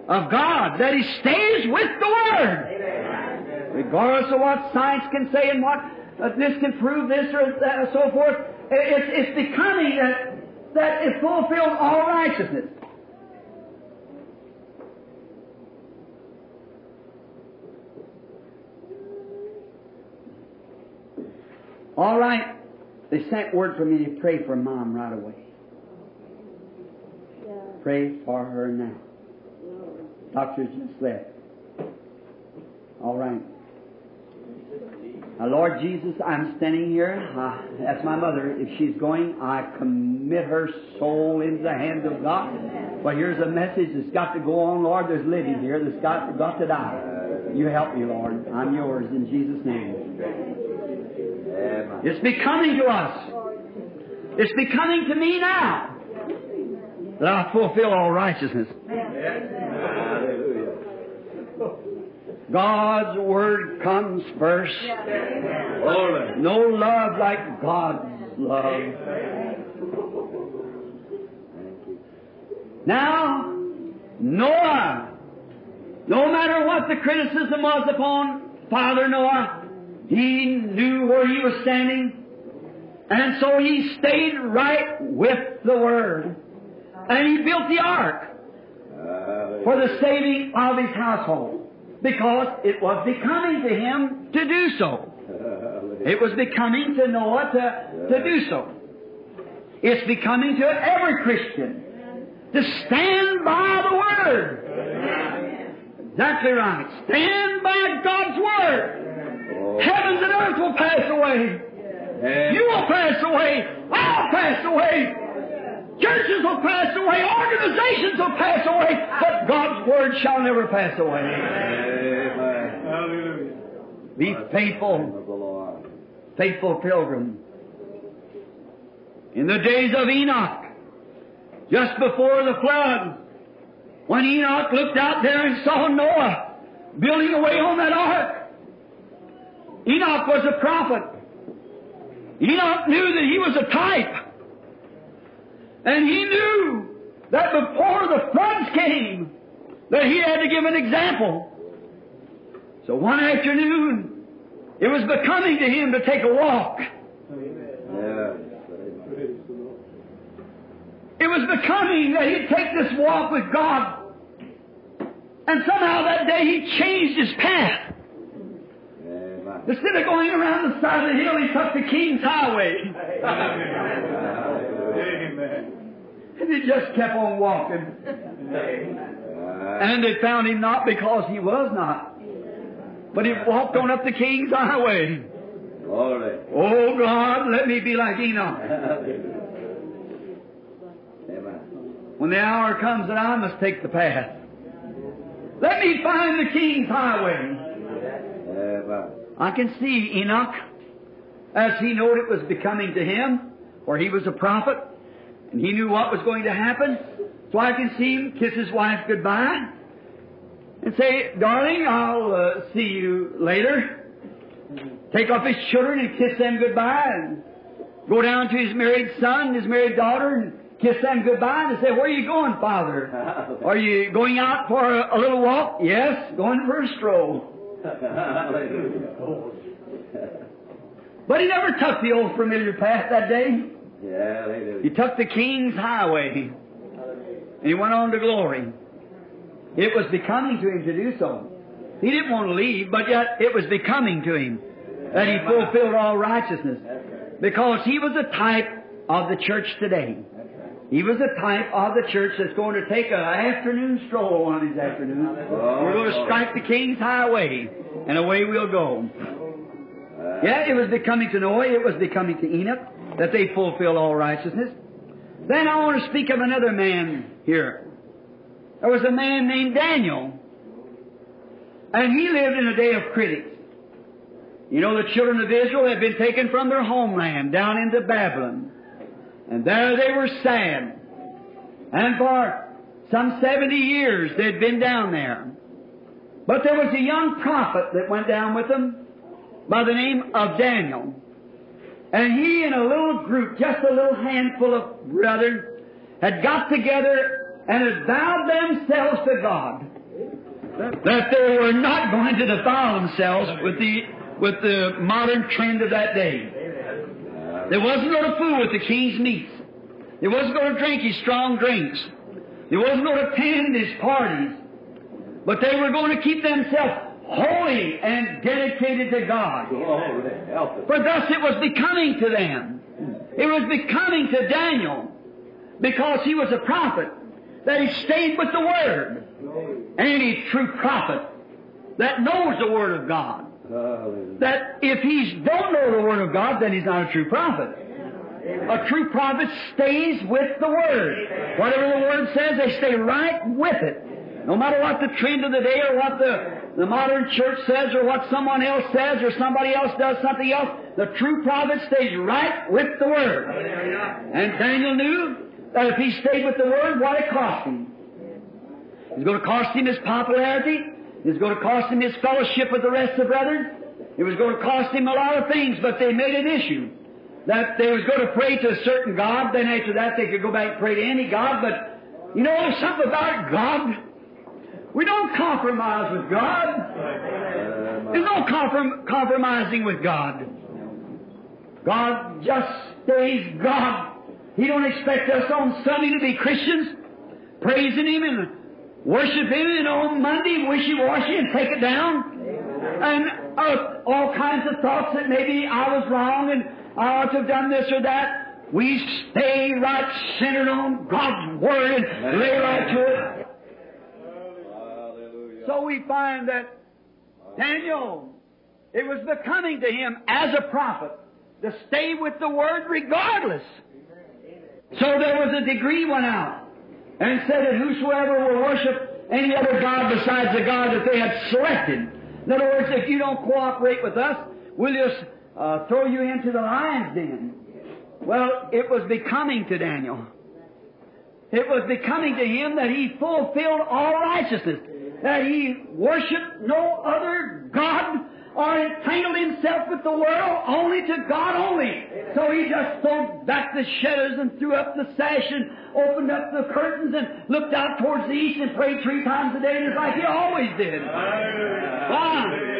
of God, that he stays with the Word. Regardless of what science can say and what uh, this can prove this or that and so forth, it's, it's becoming that, that it fulfills all righteousness. All right. They sent word for me to pray for Mom right away. Pray for her now. Doctor's just left. All right. Now, Lord Jesus, I'm standing here. Uh, that's my mother. If she's going, I commit her soul into the hands of God. But here's a message that's got to go on, Lord. There's living here that's got, got to die. You help me, Lord. I'm yours in Jesus' name. It's becoming to us. It's becoming to me now that I fulfill all righteousness. God's Word comes first. No love like God's love. Now, Noah, no matter what the criticism was upon Father Noah, he knew where he was standing, and so he stayed right with the Word. And he built the ark for the saving of his household, because it was becoming to him to do so. It was becoming to Noah to, to do so. It's becoming to every Christian to stand by the Word. Exactly right. Stand by God's Word. Heavens and earth will pass away. You will pass away. I'll pass away. Churches will pass away. Organizations will pass away. But God's Word shall never pass away. Amen. Be faithful. Name of the Lord. faithful pilgrim. In the days of Enoch, just before the flood, when Enoch looked out there and saw Noah building away on that ark, Enoch was a prophet. Enoch knew that he was a type. And he knew that before the floods came, that he had to give an example. So one afternoon, it was becoming to him to take a walk. Yes. It was becoming that he'd take this walk with God. And somehow that day he changed his path. Instead of going around the side of the hill, he took the King's Highway. Amen. He just kept on walking. And they found him not because he was not. But he walked on up the King's Highway. Oh God, let me be like Enoch. When the hour comes that I must take the path. Let me find the King's Highway. I can see Enoch as he knew it was becoming to him, for he was a prophet, and he knew what was going to happen. So I can see him kiss his wife goodbye and say, Darling, I'll uh, see you later. Take off his children and kiss them goodbye, and go down to his married son, his married daughter, and kiss them goodbye, and say, Where are you going, Father? Are you going out for a, a little walk? Yes, going for a stroll. But he never took the old familiar path that day. Yeah, they do. He took the King's Highway. And he went on to glory. It was becoming to him to do so. He didn't want to leave, but yet it was becoming to him that he fulfilled all righteousness. Because he was a type of the church today. He was a type of the church that's going to take an afternoon stroll one of these afternoons. Oh. We're going to strike the King's Highway, and away we'll go. Yeah, it was becoming to Noah, it was becoming to Enoch, that they fulfill all righteousness. Then I want to speak of another man here. There was a man named Daniel, and he lived in a day of critics. You know, the children of Israel had been taken from their homeland down into Babylon, and there they were sad. And for some 70 years they'd been down there. But there was a young prophet that went down with them by the name of Daniel. And he and a little group, just a little handful of brethren, had got together and had vowed themselves to God that they were not going to defile themselves with the with the modern trend of that day. They wasn't going to fool with the king's meats. They wasn't going to drink his strong drinks. They wasn't going to attend his parties. But they were going to keep themselves holy and dedicated to God. Glory. Help us. For thus it was becoming to them. It was becoming to Daniel because he was a prophet that he stayed with the Word. Any true prophet that knows the Word of God. That if he don't know the Word of God, then he's not a true prophet. A true prophet stays with the Word. Whatever the Word says, they stay right with it. No matter what the trend of the day or what the, the modern church says or what someone else says or somebody else does something else, the true prophet stays right with the Word. And Daniel knew that if he stayed with the Word, what it cost him. It's going to cost him his popularity. It's going to cost him his fellowship with the rest of the brethren. It was going to cost him a lot of things, but they made an issue that they was going to pray to a certain God. Then after that, they could go back and pray to any God. But you know something about God? We don't compromise with God. There's no comprom- compromising with God. God just stays God. He don't expect us on Sunday to be Christians, praising Him and worship Him, and on Monday wishy-washy and take it down. And uh, all kinds of thoughts that maybe I was wrong and I ought to have done this or that. We stay right centered on God's Word and lay right to it. So we find that Daniel, it was becoming to him as a prophet to stay with the Word regardless. So there was a decree went out and said that whosoever will worship any other God besides the God that they had selected. In other words, if you don't cooperate with us, we'll just uh, throw you into the lion's den. Well, it was becoming to Daniel. It was becoming to him that he fulfilled all righteousness, that he worshiped no other God or entangled himself with the world, only to God only. So he just threw back the shutters and threw up the sash and opened up the curtains and looked out towards the east and prayed three times a day, and it's like he always did. Why? Ah.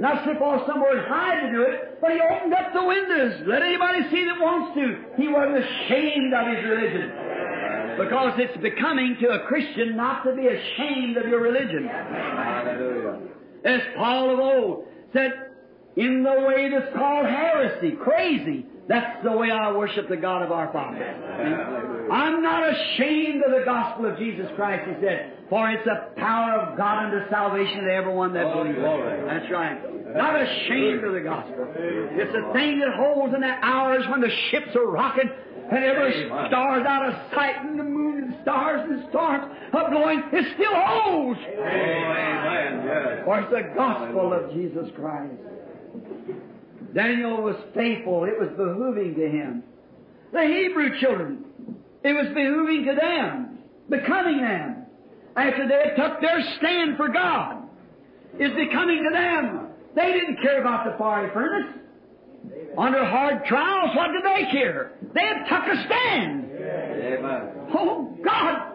Not slip off somewhere and hide to do it, but he opened up the windows. Let anybody see that wants to. He wasn't ashamed of his religion. Because it's becoming to a Christian not to be ashamed of your religion. Hallelujah. As Paul of old said, in the way that's called heresy, crazy, that's the way I worship the God of our Father. I'm not ashamed of the gospel of Jesus Christ, he said, for it's the power of God unto salvation to everyone that believes. That's right. Not ashamed of the gospel. It's the thing that holds in the hours when the ships are rocking and every star's out of sight and the moon and stars and storms are blowing. It still holds. Amen. Yes. For it's the gospel of Jesus Christ. Daniel was faithful. It was behooving to him. The Hebrew children, it was behooving to them, becoming them. After they had took their stand for God, it's becoming to them. They didn't care about the fiery furnace. Under hard trials, what did they care? They took a stand. Amen. Oh God!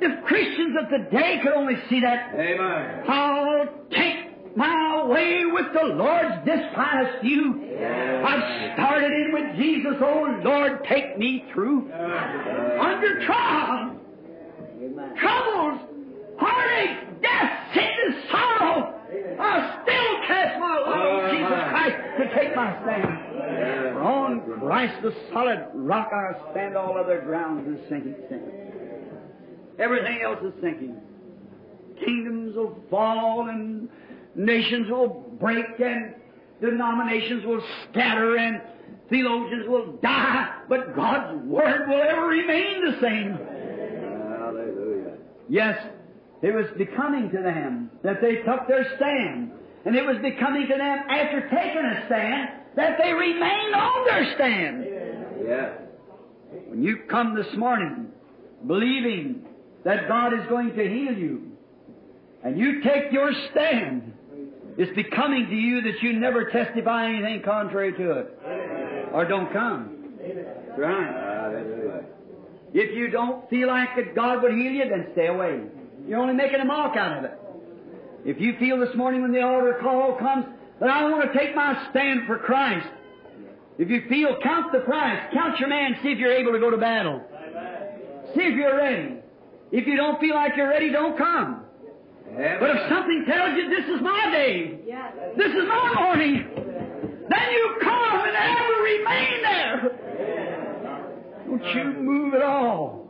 If Christians of the day could only see that Amen. I'll take my way with the Lord's dishonest few. I've started in with Jesus. Oh Lord, take me through. Under trial, troubles, heartache, death, sickness, sorrow, I still cast my lot on Jesus Christ to take my stand. For on Christ the solid rock I stand, all other ground is sinking sand. Everything else is sinking. Kingdoms will fall and nations will break and denominations will scatter and theologians will die, but God's Word will ever remain the same. Hallelujah. Yes, it was becoming to them that they took their stand. And it was becoming to them after taking a stand that they remained on their stand. Yes. When you come this morning believing that God is going to heal you, and you take your stand, it's becoming to you that you never testify anything contrary to it. Or don't come. Right. Hallelujah. If you don't feel like that God would heal you, then stay away. You're only making a mock out of it. If you feel this morning when the altar call comes that I want to take my stand for Christ, if you feel, count the price, count your man, see if you're able to go to battle. See if you're ready. If you don't feel like you're ready, don't come. But if something tells you this is my day, this is my morning, then you come and ever remain there. Don't you move at all.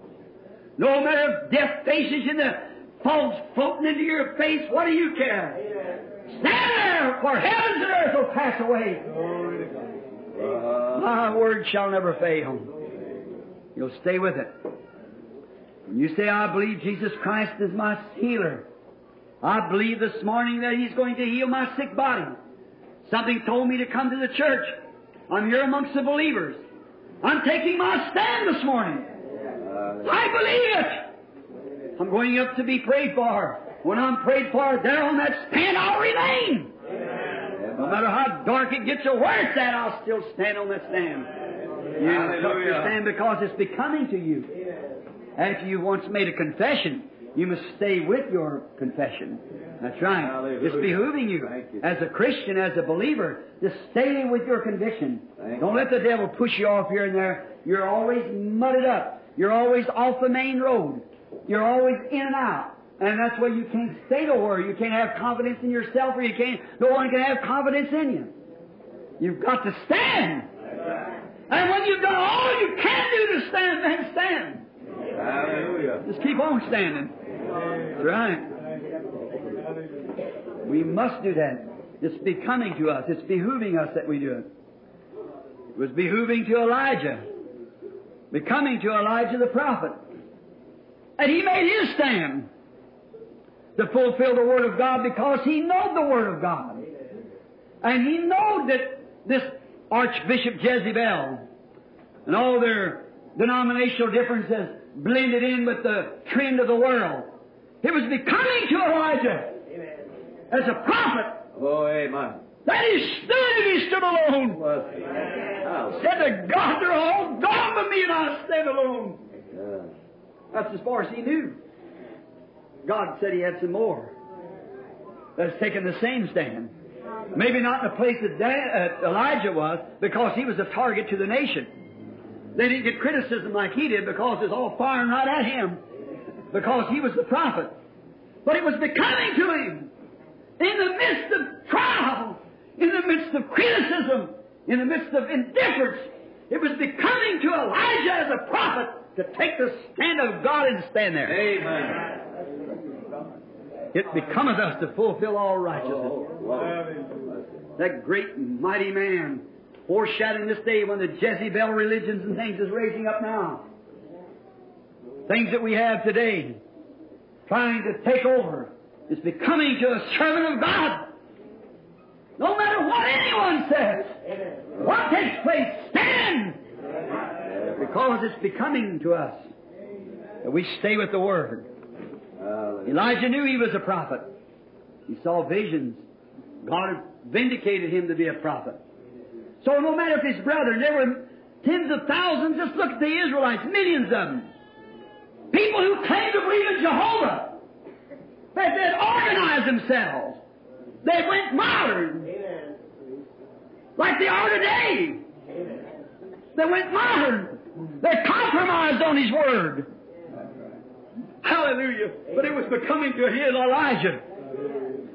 No matter if death faces you, in the falls floating into your face, what do you care? Stand there, for heavens and earth will pass away. My word shall never fail. You'll stay with it. When you say, I believe Jesus Christ is my healer, I believe this morning that He's going to heal my sick body. Something told me to come to the church. I'm here amongst the believers. I'm taking my stand this morning. I believe it. I'm going up to be prayed for. When I'm prayed for, there on that stand I'll remain. No matter how dark it gets or where it's at, I'll still stand on that stand. You your stand because it's becoming to you. After you once made a confession, you must stay with your confession. That's right. Hallelujah. It's behooving you, you. as a Christian, as a believer, to stay with your conviction. Don't let the devil push you off here and there. You're always mudded up. You're always off the main road. You're always in and out. And that's why you can't stay nowhere. You can't have confidence in yourself or you can't, no one can have confidence in you. You've got to stand. And when you've done all you can do to stand, then stand. Hallelujah. Just keep on standing. That's right. We must do that. It's becoming to us. It's behooving us that we do it. It was behooving to Elijah. Becoming to Elijah the prophet. And he made his stand to fulfill the Word of God because he knowed the Word of God. And he knowed that this Archbishop Jezebel and all their denominational differences blended in with the trend of the world. It was becoming to Elijah as a prophet Oh, amen. that he stood and he stood alone. Said to God, they're all gone but me and I stand alone. That's as far as he knew. God said he had some more that's taken the same stand. Maybe not in the place that Dan, uh, Elijah was, because he was a target to the nation. They didn't get criticism like he did because it was all firing right at him, because he was the prophet. But it was becoming to him in the midst of trial, in the midst of criticism, in the midst of indifference. It was becoming to Elijah as a prophet to take the stand of God and stand there. Amen. It becometh us to fulfill all righteousness. Oh. That great and mighty man, foreshadowing this day when the Jezebel religions and things is raising up now. Things that we have today, trying to take over, is becoming to a servant of God. No matter what anyone says, what takes place, stand! Because it's becoming to us that we stay with the Word. Elijah knew he was a prophet. He saw visions. God had vindicated him to be a prophet. So no matter if his brethren, there were tens of thousands, just look at the Israelites, millions of them. People who claimed to believe in Jehovah. They had organized themselves. They went modern. Like they are today. They went modern. They compromised on his word. Hallelujah. But it was becoming to his Elijah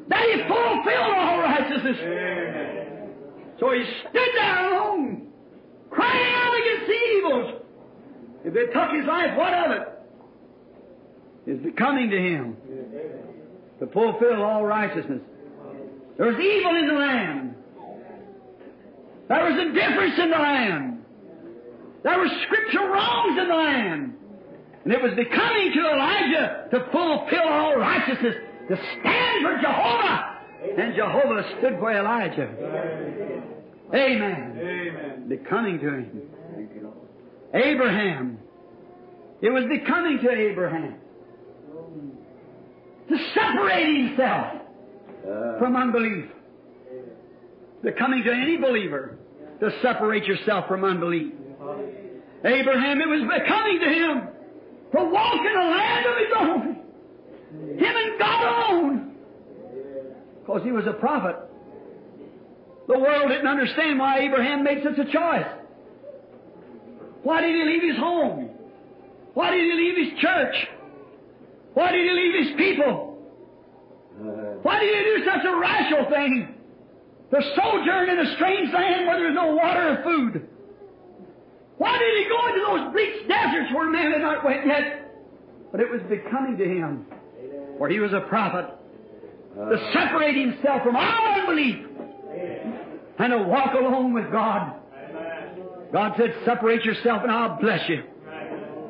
that he fulfilled all righteousness. So he stood there alone, crying out against the evils. If they took his life, what of it? It's becoming to him to fulfill all righteousness. There was evil in the land. There was indifference in the land. There were scriptural wrongs in the land. And it was becoming to Elijah to fulfill all righteousness, to stand for Jehovah. And Jehovah stood for Elijah. Amen. Amen. Becoming to him. Abraham. It was becoming to Abraham to separate himself Uh, from unbelief. Becoming to any believer to separate yourself from unbelief. Abraham, it was becoming to him to walk in a land of his own. Him and God alone. Because he was a prophet. The world didn't understand why Abraham made such a choice. Why did he leave his home? Why did he leave his church? Why did he leave his people? Why did he do such a rational thing? To sojourn in a strange land where there's no water or food. Why did he go into those bleak deserts where man had not went yet? But it was becoming to him, for he was a prophet, to separate himself from all unbelief and to walk alone with God. God said, separate yourself and I'll bless you.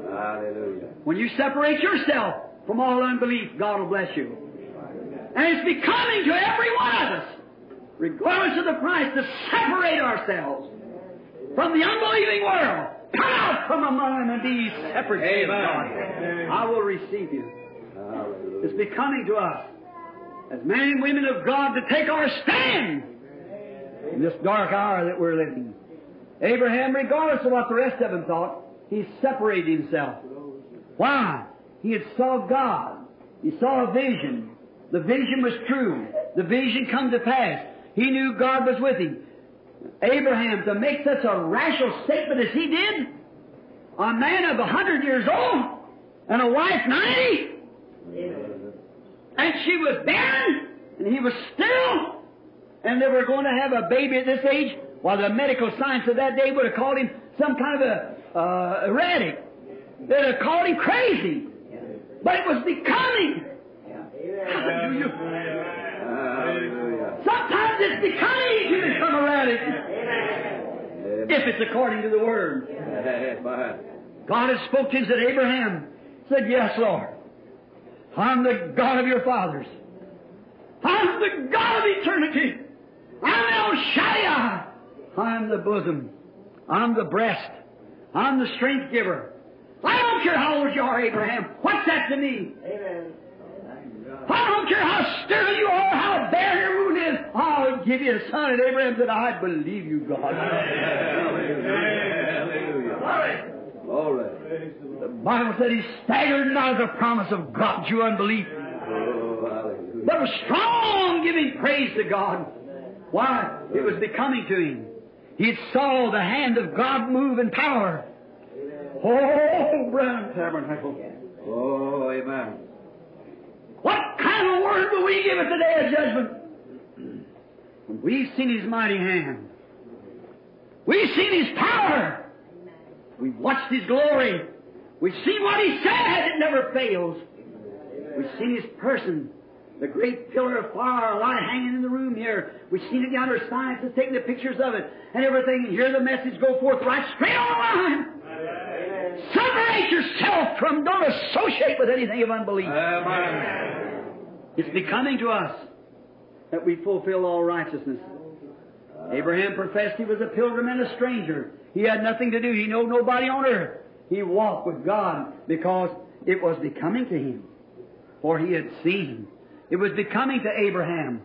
Hallelujah. When you separate yourself from all unbelief, God will bless you. And it's becoming to every one of us, regardless of the price, to separate ourselves from the unbelieving world. Come out from among them and be separate. God. I will receive you. Hallelujah. It's becoming to us, as men and women of God, to take our stand in this dark hour that we're living. Abraham, regardless of what the rest of them thought, he separated himself. Why? He had saw God. He saw a vision. The vision was true. The vision come to pass. He knew God was with him. Abraham, to make such a rational statement as he did, a man of a hundred years old, and a wife ninety, and she was barren, and he was still and they were going to have a baby at this age, while the medical science of that day would have called him some kind of a uh, erratic. They'd have called him crazy. But it was becoming. Hallelujah. Hallelujah. Sometimes it's becoming to become erratic. If it's according to the Word. Amen. God has spoke to said, Abraham, said, Yes, Lord. I'm the God of your fathers. I'm the God of eternity. I'm El Shaddai. I'm the bosom. I'm the breast. I'm the strength giver. I don't care how old you are, Abraham. What's that to me? Amen. I don't care how sterile you are, how bad your wound is. I'll give you a son. And Abraham said, I believe you, God. Hallelujah. Glory. The Bible said he staggered not at the promise of God, you unbelief. Oh, but was strong, giving praise to God. Why? It was becoming to him. He saw the hand of God move in power. Oh, Branham Tabernacle. Oh, amen. What kind of word will we give at the day of judgment? When we've seen His mighty hand. We've seen His power. We've watched His glory. We've seen what He said. It never fails. We've seen His person. The great pillar of fire, a light hanging in the room here. We've seen it yonder. Science has taken the pictures of it and everything. And hear the message go forth right straight on the line. Separate yourself from, don't associate with anything of unbelief. Amen. It's becoming to us that we fulfill all righteousness. Abraham professed he was a pilgrim and a stranger. He had nothing to do. He knew nobody on earth. He walked with God because it was becoming to him. For he had seen. It was becoming to Abraham.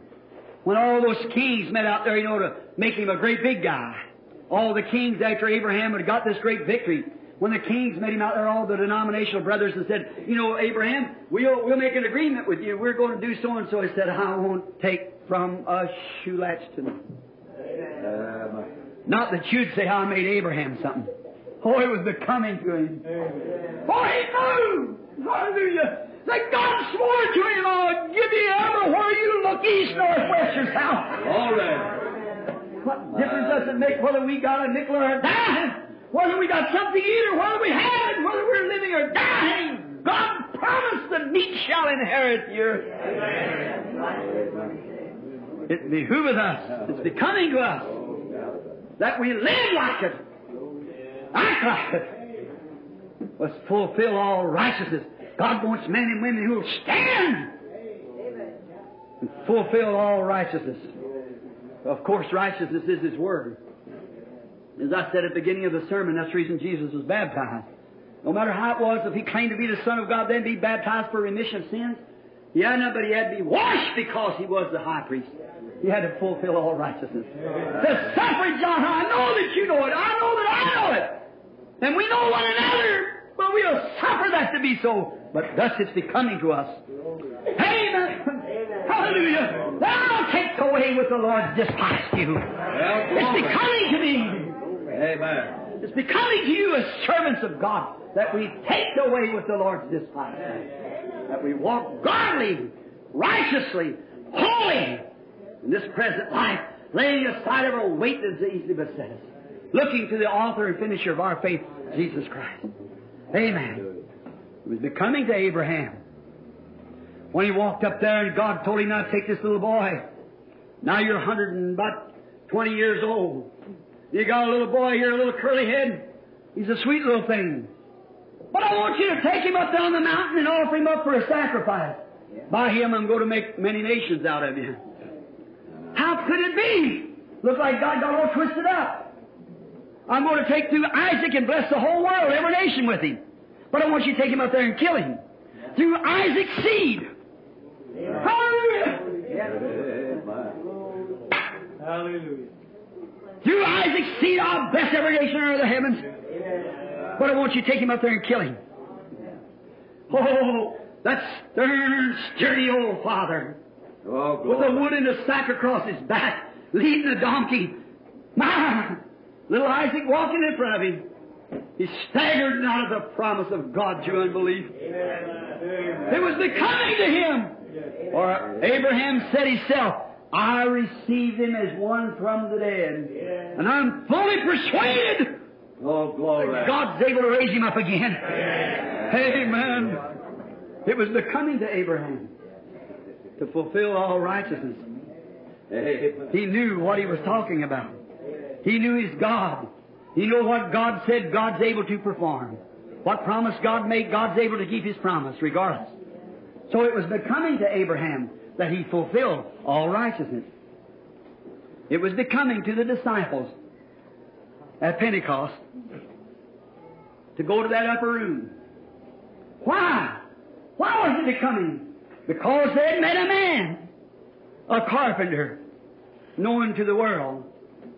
When all those kings met out there, you know, to make him a great big guy. All the kings after Abraham had got this great victory. When the kings met him out there, all the denominational brothers, and said, You know, Abraham, we'll, we'll make an agreement with you. We're going to do so and so. He said, I won't take from a shoe latch to them. Not that you'd say I made Abraham something. Oh, it was the coming to him. Oh, he knew! Hallelujah! That God swore to him, I'll give you everywhere you look, east, north, west, or south. All right. What difference does it make whether we got a nickel or a dime? Whether we got something to eat or whether we have it, whether we're living or dying? God promised the meek shall inherit the earth. It behooveth us, it's becoming to us, that we live like it, act like it, must fulfill all righteousness. God wants men and women who will stand and fulfill all righteousness. Of course, righteousness is His Word. As I said at the beginning of the sermon, that's the reason Jesus was baptized. No matter how it was, if He claimed to be the Son of God, then be baptized for remission of sins, Yeah, not, but He had to be washed because He was the high priest. He had to fulfill all righteousness. The suffrage, John, I know that you know it. I know that I know it. And we know one another. but we'll suffer that to be so. But thus it's becoming to us. Amen. Hallelujah. Thou take away with the Lord despise you. It's becoming to me. Amen. It's becoming to you as servants of God that we take the way with the Lord's despise. That we walk godly, righteously, holy in this present life, laying aside every weight that easily beset us, looking to the author and finisher of our faith, Jesus Christ. Amen. It was becoming to Abraham. When he walked up there and God told him to take this little boy. Now you're a hundred and about twenty years old. You got a little boy here, a little curly head. He's a sweet little thing. But I want you to take him up down the mountain and offer him up for a sacrifice. By him I'm going to make many nations out of you. How could it be? Look like God got all twisted up. I'm going to take through Isaac and bless the whole world, every nation with him. But I want you to take him up there and kill him. Through Isaac's seed. Hallelujah. Hallelujah. Through Isaac's seed I'll bless every nation under the heavens. But I want you to take him up there and kill him. Oh, that stern, sturdy old father Oh, with the glory. wood and the sack across his back, leading the donkey. My, little Isaac walking in front of him. He staggered out of the promise of God through unbelief. It was becoming to him. Or Abraham said himself, I receive him as one from the dead. And I'm fully persuaded Oh, glory. God's able to raise him up again. Amen. It was becoming to Abraham to fulfill all righteousness. Amen. He knew what he was talking about. He knew his God. He knew what God said God's able to perform. What promise God made, God's able to keep his promise regardless. So it was becoming to Abraham that he fulfilled all righteousness. It was becoming to the disciples at Pentecost to go to that upper room. Why? Why was it becoming? Because they had met a man, a carpenter, known to the world,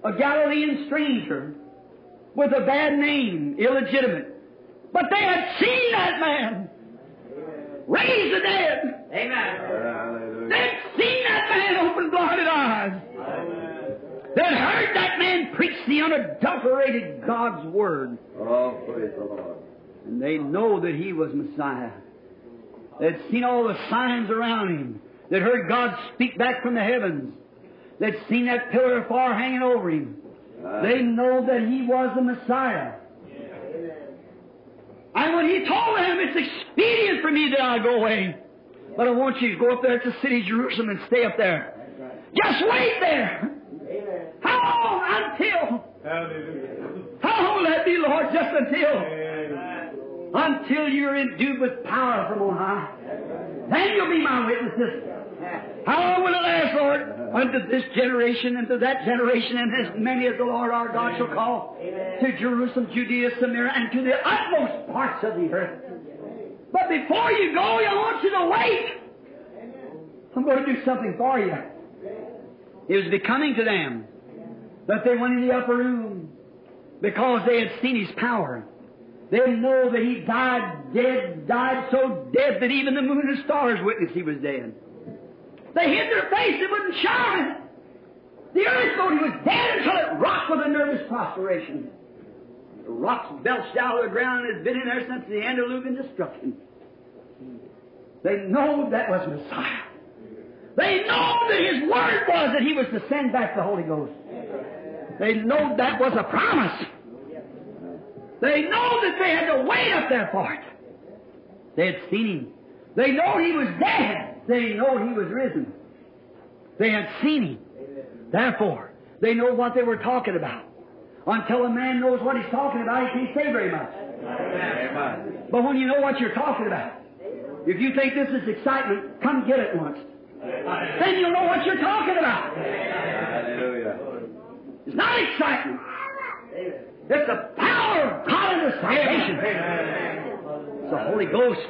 a Galilean stranger with a bad name, illegitimate. But they had seen that man raise the dead. Amen. Open blinded eyes. They'd heard that man preach the unadulterated God's Word. Oh, praise the Lord. And they know that he was Messiah. They'd seen all the signs around him. They'd heard God speak back from the heavens. They'd seen that pillar of fire hanging over him. They know that he was the Messiah. And when he told them, it's expedient for me that I go away. But I want you to go up there to the city of Jerusalem and stay up there. Just wait there. How long? Until. Hallelujah. How long will that be, Lord? Just until. Amen. Until you're endued with power from on high. Then you'll be my witnesses. How long will it last, Lord? Unto this generation, and to that generation, and as many as the Lord our God shall call to Jerusalem, Judea, Samaria, and to the utmost parts of the earth. But before you go, I want you to wait. I'm going to do something for you. It was becoming to them that they went in the upper room because they had seen his power. They know that he died dead, died so dead that even the moon and stars witnessed he was dead. They hid their face, it wouldn't shine. The earth thought he was dead until it rocked with a nervous prostration. The rocks belched out of the ground and has been in there since the Antediluvian destruction. They know that was Messiah. They know that his word was that he was to send back the Holy Ghost. They know that was a promise. They know that they had to wait up there for it. They had seen him. They know he was dead. They know he was risen. They had seen him. Therefore, they know what they were talking about. Until a man knows what he's talking about, he can't say very much. But when you know what you're talking about, if you think this is excitement, come get it once. Then you'll know what you're talking about. Hallelujah. It's not excitement. It's the power of God unto salvation. It's the Holy Ghost.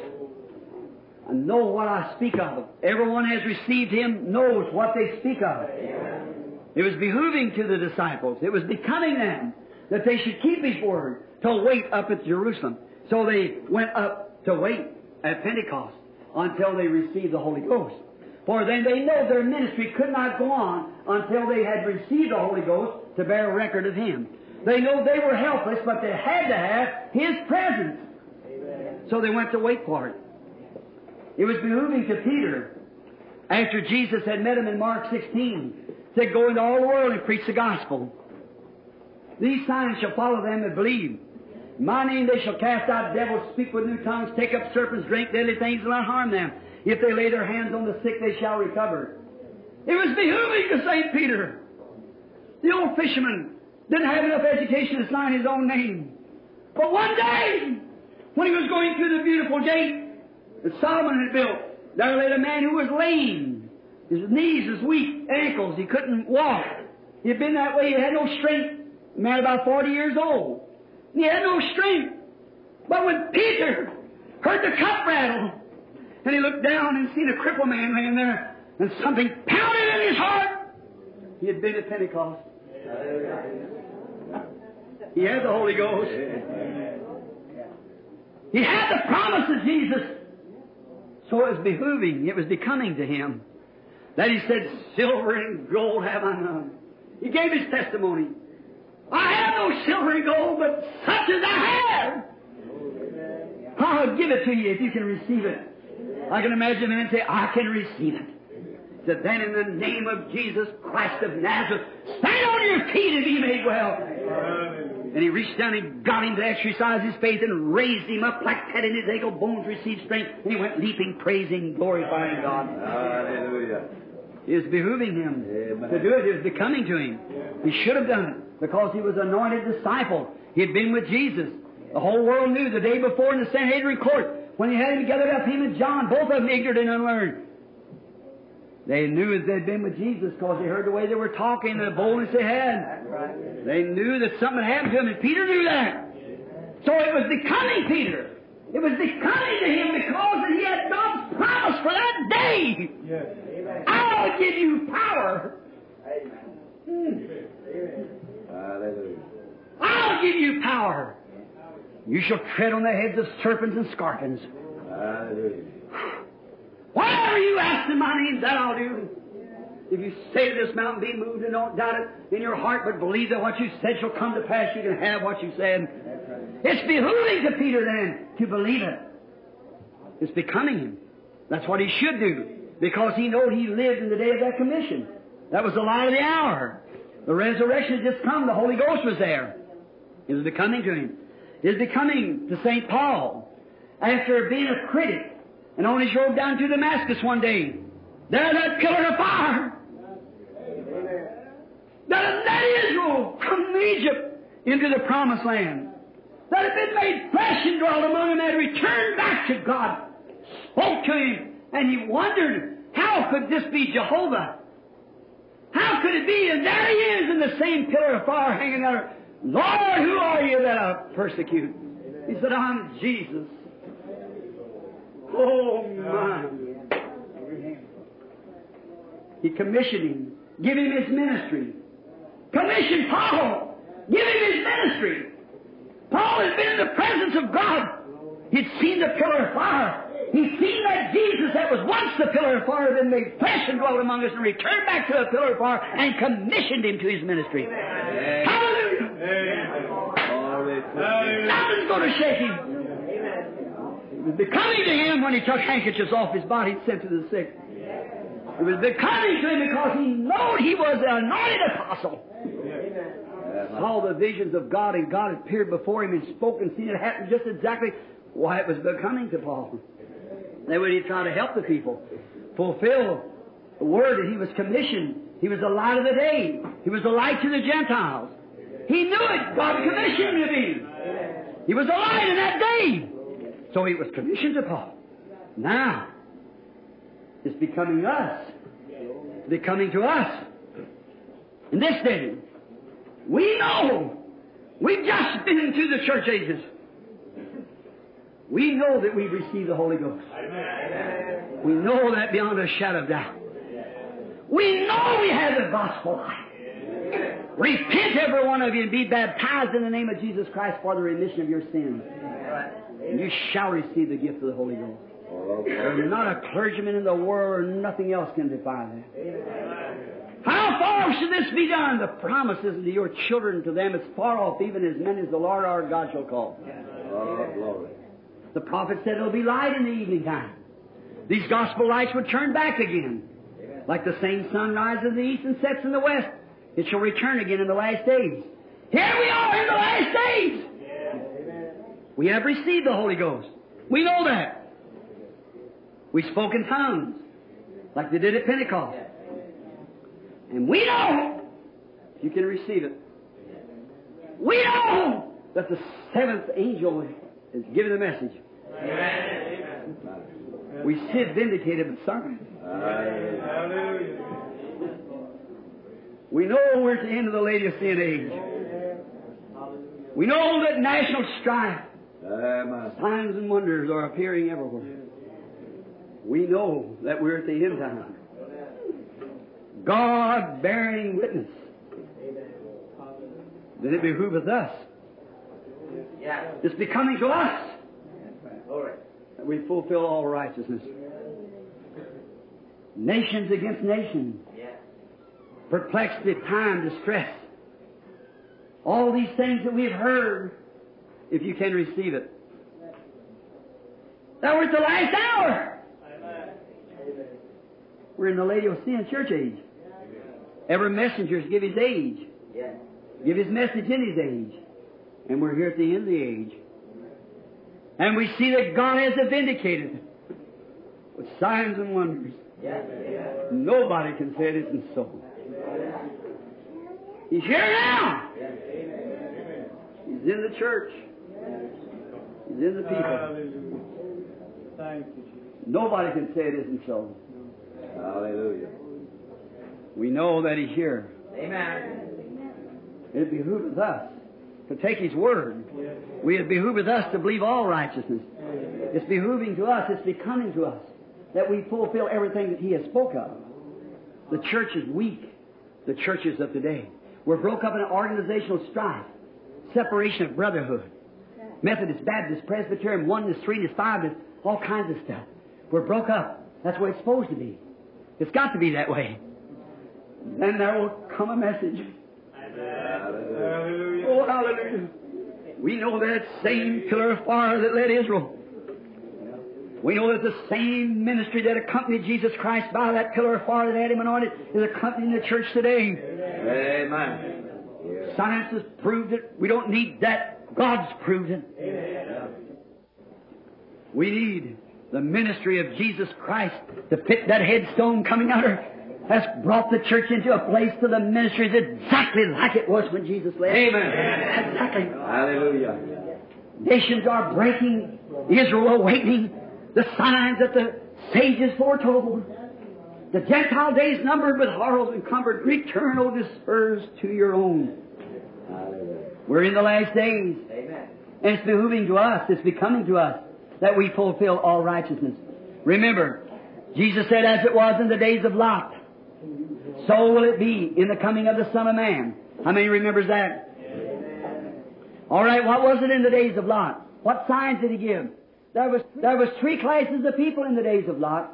I know what I speak of. Everyone has received Him knows what they speak of. It was behooving to the disciples. It was becoming them that they should keep His word to wait up at Jerusalem. So they went up to wait at Pentecost until they received the Holy Ghost. For then they know their ministry could not go on until they had received the Holy Ghost to bear record of Him. They know they were helpless, but they had to have His presence. So they went to wait for it. It was behooving to Peter, after Jesus had met him in Mark 16, said, Go into all the world and preach the gospel. These signs shall follow them that believe. In my name they shall cast out devils, speak with new tongues, take up serpents, drink deadly things, and not harm them. If they lay their hands on the sick, they shall recover. It was behooving to St. Peter. The old fisherman didn't have enough education to sign his own name. But one day, when he was going through the beautiful gate that Solomon had built, there lay a man who was lame. His knees was weak, ankles, he couldn't walk. He had been that way, he had no strength. A man about 40 years old. He had no strength. But when Peter heard the cup rattle, and he looked down and seen a crippled man laying there, and something pounded in his heart, he had been at Pentecost. He had the Holy Ghost. He had the promise of Jesus. So it was behooving, it was becoming to him. That he said, Silver and gold have I none. He gave his testimony. I have no silver and gold, but such as I have. I'll give it to you if you can receive it. I can imagine a man say, I can receive it. Said, then in the name of Jesus Christ of Nazareth, stand on your feet and be made well. And he reached down and got him to exercise his faith and raised him up like that, and his ankle bones received strength. And he went leaping, praising, glorifying God. Hallelujah. It was behooving him Amen. to do it. It was becoming to him. He should have done it because he was anointed disciple. He had been with Jesus. The whole world knew the day before in the Sanhedrin court when he had him together up, him and John, both of them ignorant and unlearned. They knew as they'd been with Jesus because they heard the way they were talking, the boldness they had. They knew that something had happened to him, and Peter knew that. So it was becoming Peter. It was becoming to him because he had God's promise for that day. Yes. Hmm. I'll give you power. amen. Hallelujah. I'll give you power. You shall tread on the heads of serpents and scorpions. Hallelujah. Whatever you ask in my name, that I'll do. If you say to this mountain, be moved, and don't doubt it in your heart, but believe that what you said shall come to pass, you can have what you said. It's behooving to Peter then to believe it. It's becoming him. That's what he should do, because he knew he lived in the day of that commission. That was the light of the hour. The resurrection had just come. The Holy Ghost was there. It was becoming to him. Was becoming to St. Paul. After being a critic, and on his road down to Damascus one day, there that pillar of fire that led Israel from Egypt into the promised land, that had been made flesh and dwelt among them, had returned back to God, spoke to him, and he wondered, how could this be Jehovah? How could it be? And there he is in the same pillar of fire hanging there. Lord, who are you that I persecute? He said, I'm Jesus. Oh, my. He commissioned him. Give him his ministry. Commission Paul. Give him his ministry. Paul has been in the presence of God. He'd seen the pillar of fire. He'd seen that Jesus that was once the pillar of fire, then made flesh and dwelt among us and returned back to the pillar of fire and commissioned him to his ministry. Hallelujah. To Hallelujah. Nothing's going to shake him. It was becoming to him when he took handkerchiefs off his body and sent to the sick. It was becoming to him because he knew he was an anointed apostle. Saw the visions of God and God appeared before him and spoke and seen it happen just exactly why it was becoming to Paul. Way he tried to help the people fulfill the word that he was commissioned. He was the light of the day. He was the light to the Gentiles. He knew it. God commissioned him to be. He was the light in that day. So he was commissioned to Paul. Now, it's becoming us. Becoming to us. In this day, we know. We've just been into the church ages. We know that we've received the Holy Ghost. We know that beyond a shadow of doubt. We know we have the gospel life. Repent, every one of you, and be baptized in the name of Jesus Christ for the remission of your sins. And you shall receive the gift of the Holy Ghost. There's not a clergyman in the world, or nothing else can defy that. How far should this be done? The promises to your children to them is far off, even as many as the Lord our God shall call. Glory. The prophet said it'll be light in the evening time. These gospel lights would turn back again. Like the same sun rises in the east and sets in the west, it shall return again in the last days. Here we are in the last days. We have received the Holy Ghost. We know that. We spoke in tongues, like they did at Pentecost. And we know you can receive it. We know that the seventh angel is giving the message. We sit vindicated with signs. We know we're at the end of the Laodicean age. We know that national strife, Amen. signs and wonders are appearing everywhere. We know that we're at the end time. God bearing witness. Then it behooveth us. It's becoming to us that we fulfill all righteousness. Nations against nations. Perplexed Perplexity, time, distress. All these things that we've heard, if you can receive it. Now we're at the last hour. We're in the Laodicean church age. Every messenger's give his age. Give his message in his age. And we're here at the end of the age. And we see that God has vindicated with signs and wonders. Nobody can say it isn't so. He's here now. He's in the church. He's in the people. Hallelujah. Thank you, Jesus. Nobody can say it isn't so. Hallelujah. We know that He's here. Amen. It behooves us to take His word. We it behooveth us to believe all righteousness. It's behooving to us, it's becoming to us that we fulfill everything that He has spoke of. The church is weak. The churches of today. We're broke up in an organizational strife, separation of brotherhood. Methodist, Baptist, Presbyterian, oneness, threeness, fiveness, all kinds of stuff. We're broke up. That's way it's supposed to be. It's got to be that way. Then there will come a message. Hallelujah. Oh, hallelujah. We know that same pillar of fire that led Israel. We know that the same ministry that accompanied Jesus Christ by that pillar of fire that had him anointed is accompanying the church today. Amen. Yes. Science has proved it. We don't need that. God's proved it. We need the ministry of Jesus Christ to fit that headstone coming out her. Has brought the church into a place to the ministry that's exactly like it was when Jesus left. Amen. Exactly. Hallelujah. Nations are breaking, Israel awakening, the signs that the sages foretold. The Gentile days numbered with horrors encumbered, return, O dispersed to your own. Hallelujah. We're in the last days, Amen. and it's behooving to us, it's becoming to us, that we fulfill all righteousness. Remember, Jesus said, as it was in the days of Lot, so will it be in the coming of the Son of Man. How many remembers that? All right, what was it in the days of Lot? What signs did he give? There was, there was three classes of people in the days of Lot.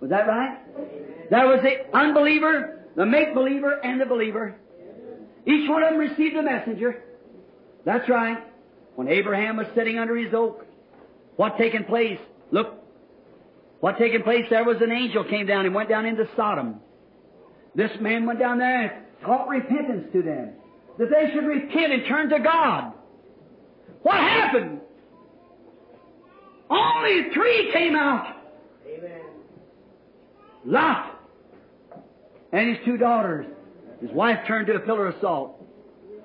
Was that right? There was the unbeliever, the make-believer, and the believer. Each one of them received a messenger. That's right. When Abraham was sitting under his oak, what taken place? Look, what taken place? There was an angel came down and went down into Sodom. This man went down there and taught repentance to them. That they should repent and turn to God. What happened? Only three came out. Amen. Lot and his two daughters. His wife turned to a pillar of salt.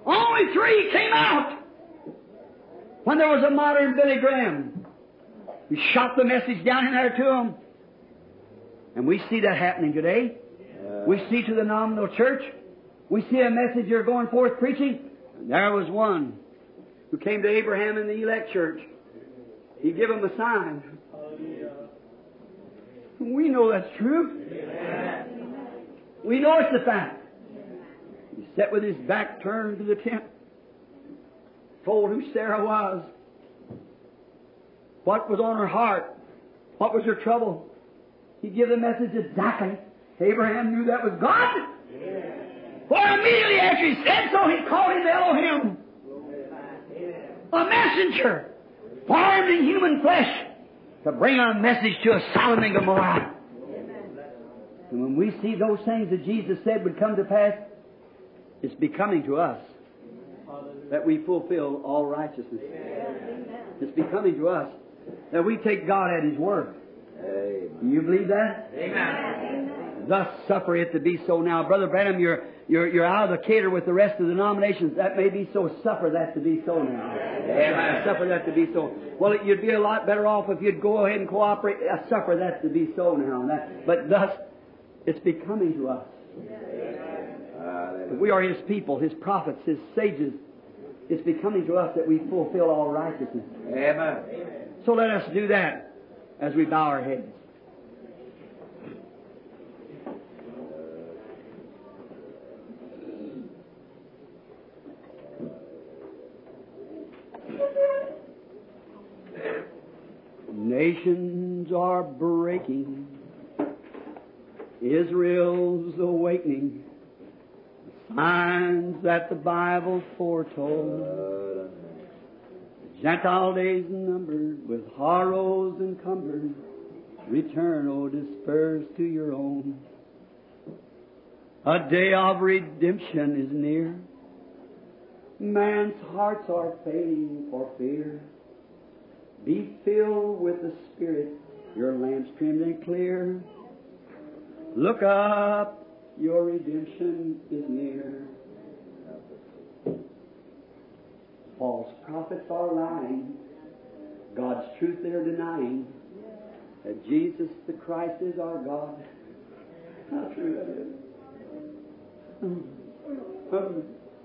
Only three came out. When there was a modern Billy Graham, he shot the message down in there to them. And we see that happening today. We see to the nominal church. We see a messenger going forth preaching. And there was one who came to Abraham in the elect church. He gave him a sign. We know that's true. We know it's a fact. He sat with his back turned to the tent, told who Sarah was, What was on her heart? What was her trouble? He gave the message exactly. Abraham knew that was God. For immediately after he said so, he called him Elohim. A messenger, formed in human flesh, to bring a message to a Sodom and Gomorrah. And when we see those things that Jesus said would come to pass, it's becoming to us that we fulfill all righteousness. It's becoming to us that we take God at His word. Do you believe that? Amen. Thus suffer it to be so now. Brother Branham, you're, you're, you're out of the cater with the rest of the denominations. That may be so. Suffer that to be so now. Amen. Suffer that to be so. Well, you'd be a lot better off if you'd go ahead and cooperate. Uh, suffer that to be so now. That, but thus, it's becoming to us. We are His people, His prophets, His sages. It's becoming to us that we fulfill all righteousness. Amen. So let us do that as we bow our heads. Nations are breaking. Israel's awakening. Signs that the Bible foretold. Gentile days numbered, with horrors encumbered, return, O dispersed to your own. A day of redemption is near. Man's hearts are failing for fear. Be filled with the Spirit, your lamps trimmed and clear. Look up, your redemption is near. False prophets are lying. God's truth they're denying. That Jesus the Christ is our God. How true that is.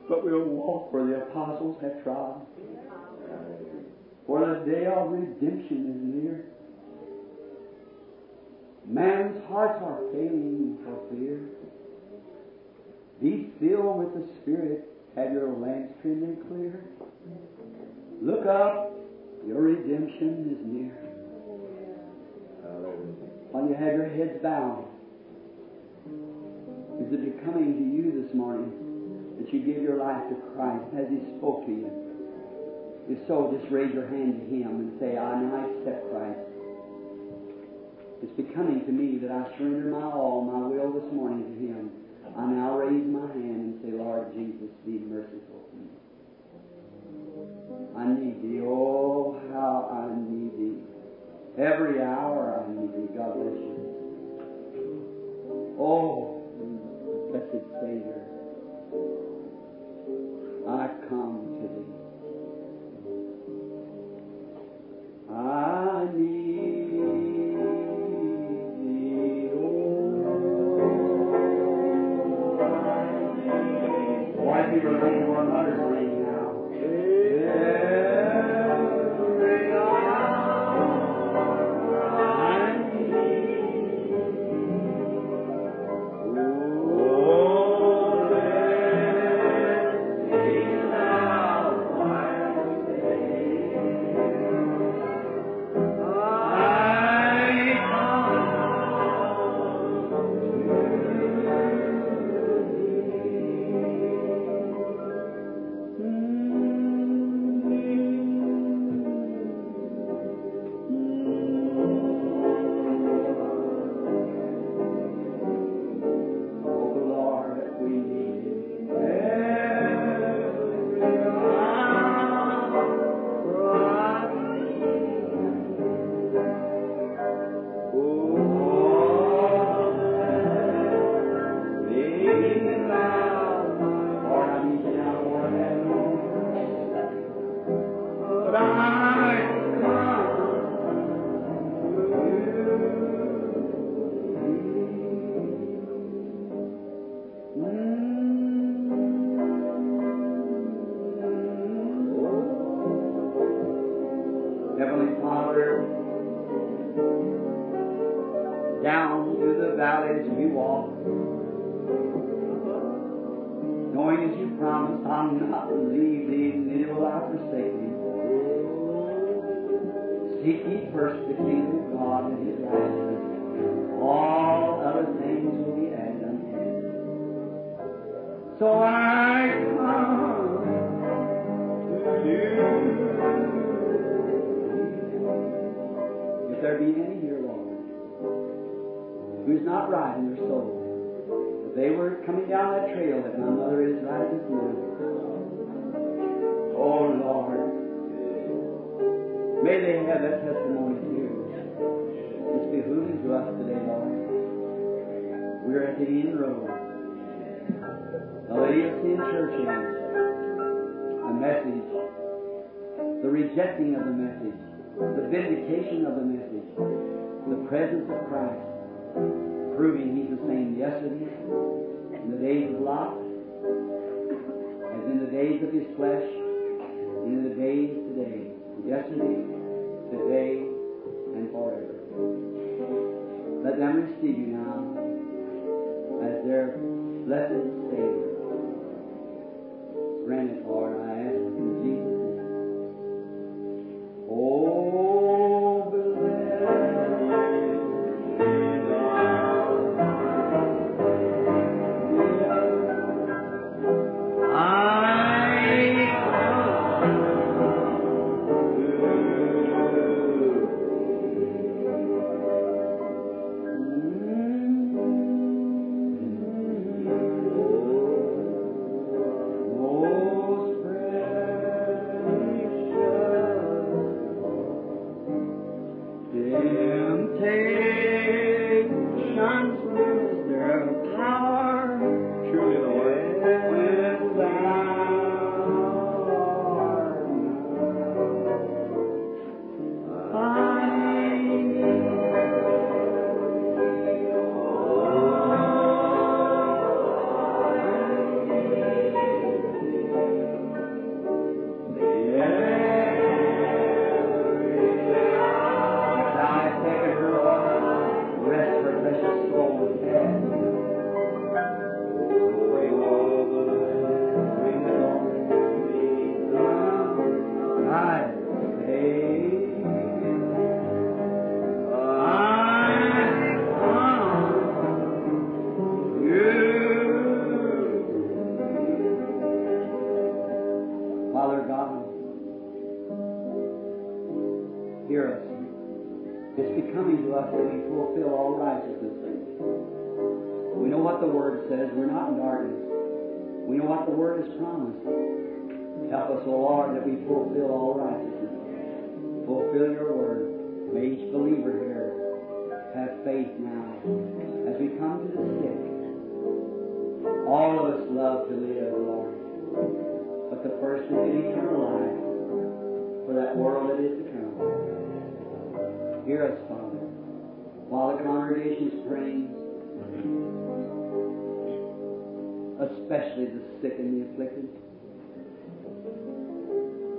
But we'll walk where the apostles have trod. For the day of redemption is near. Man's hearts are failing for fear. Be filled with the Spirit. Have your lamps trimmed and clear. Look up. Your redemption is near. While you have your heads bowed, is it becoming to you this morning that you give your life to Christ? as He spoke to you? If so, just raise your hand to Him and say, I now accept Christ. It's becoming to me that I surrender my all, my will this morning to Him. I now raise my hand and say, Lord Jesus, be merciful. I need Thee. Oh, how I need Thee. Every hour I need Thee. God bless you. Oh, blessed Savior, I come to Thee. I need Seek ye first the kingdom of God and his righteousness. All other things will be added unto you. So I come to you. If there be any here, Lord, who's not right in their soul, if they were coming down that trail that my mother is right this morning, oh Lord, may they have that testimony. It's behooving to us today, Lord. We're at the end road. The Laodicean church age, the message, the rejecting of the message, the vindication of the message, the presence of Christ, proving He's the same yesterday, in the days of Lot, as in the days of His flesh, and in the days today, yesterday, today, and forever. Let them receive you now as their blessed Savior. Grant Lord, I ask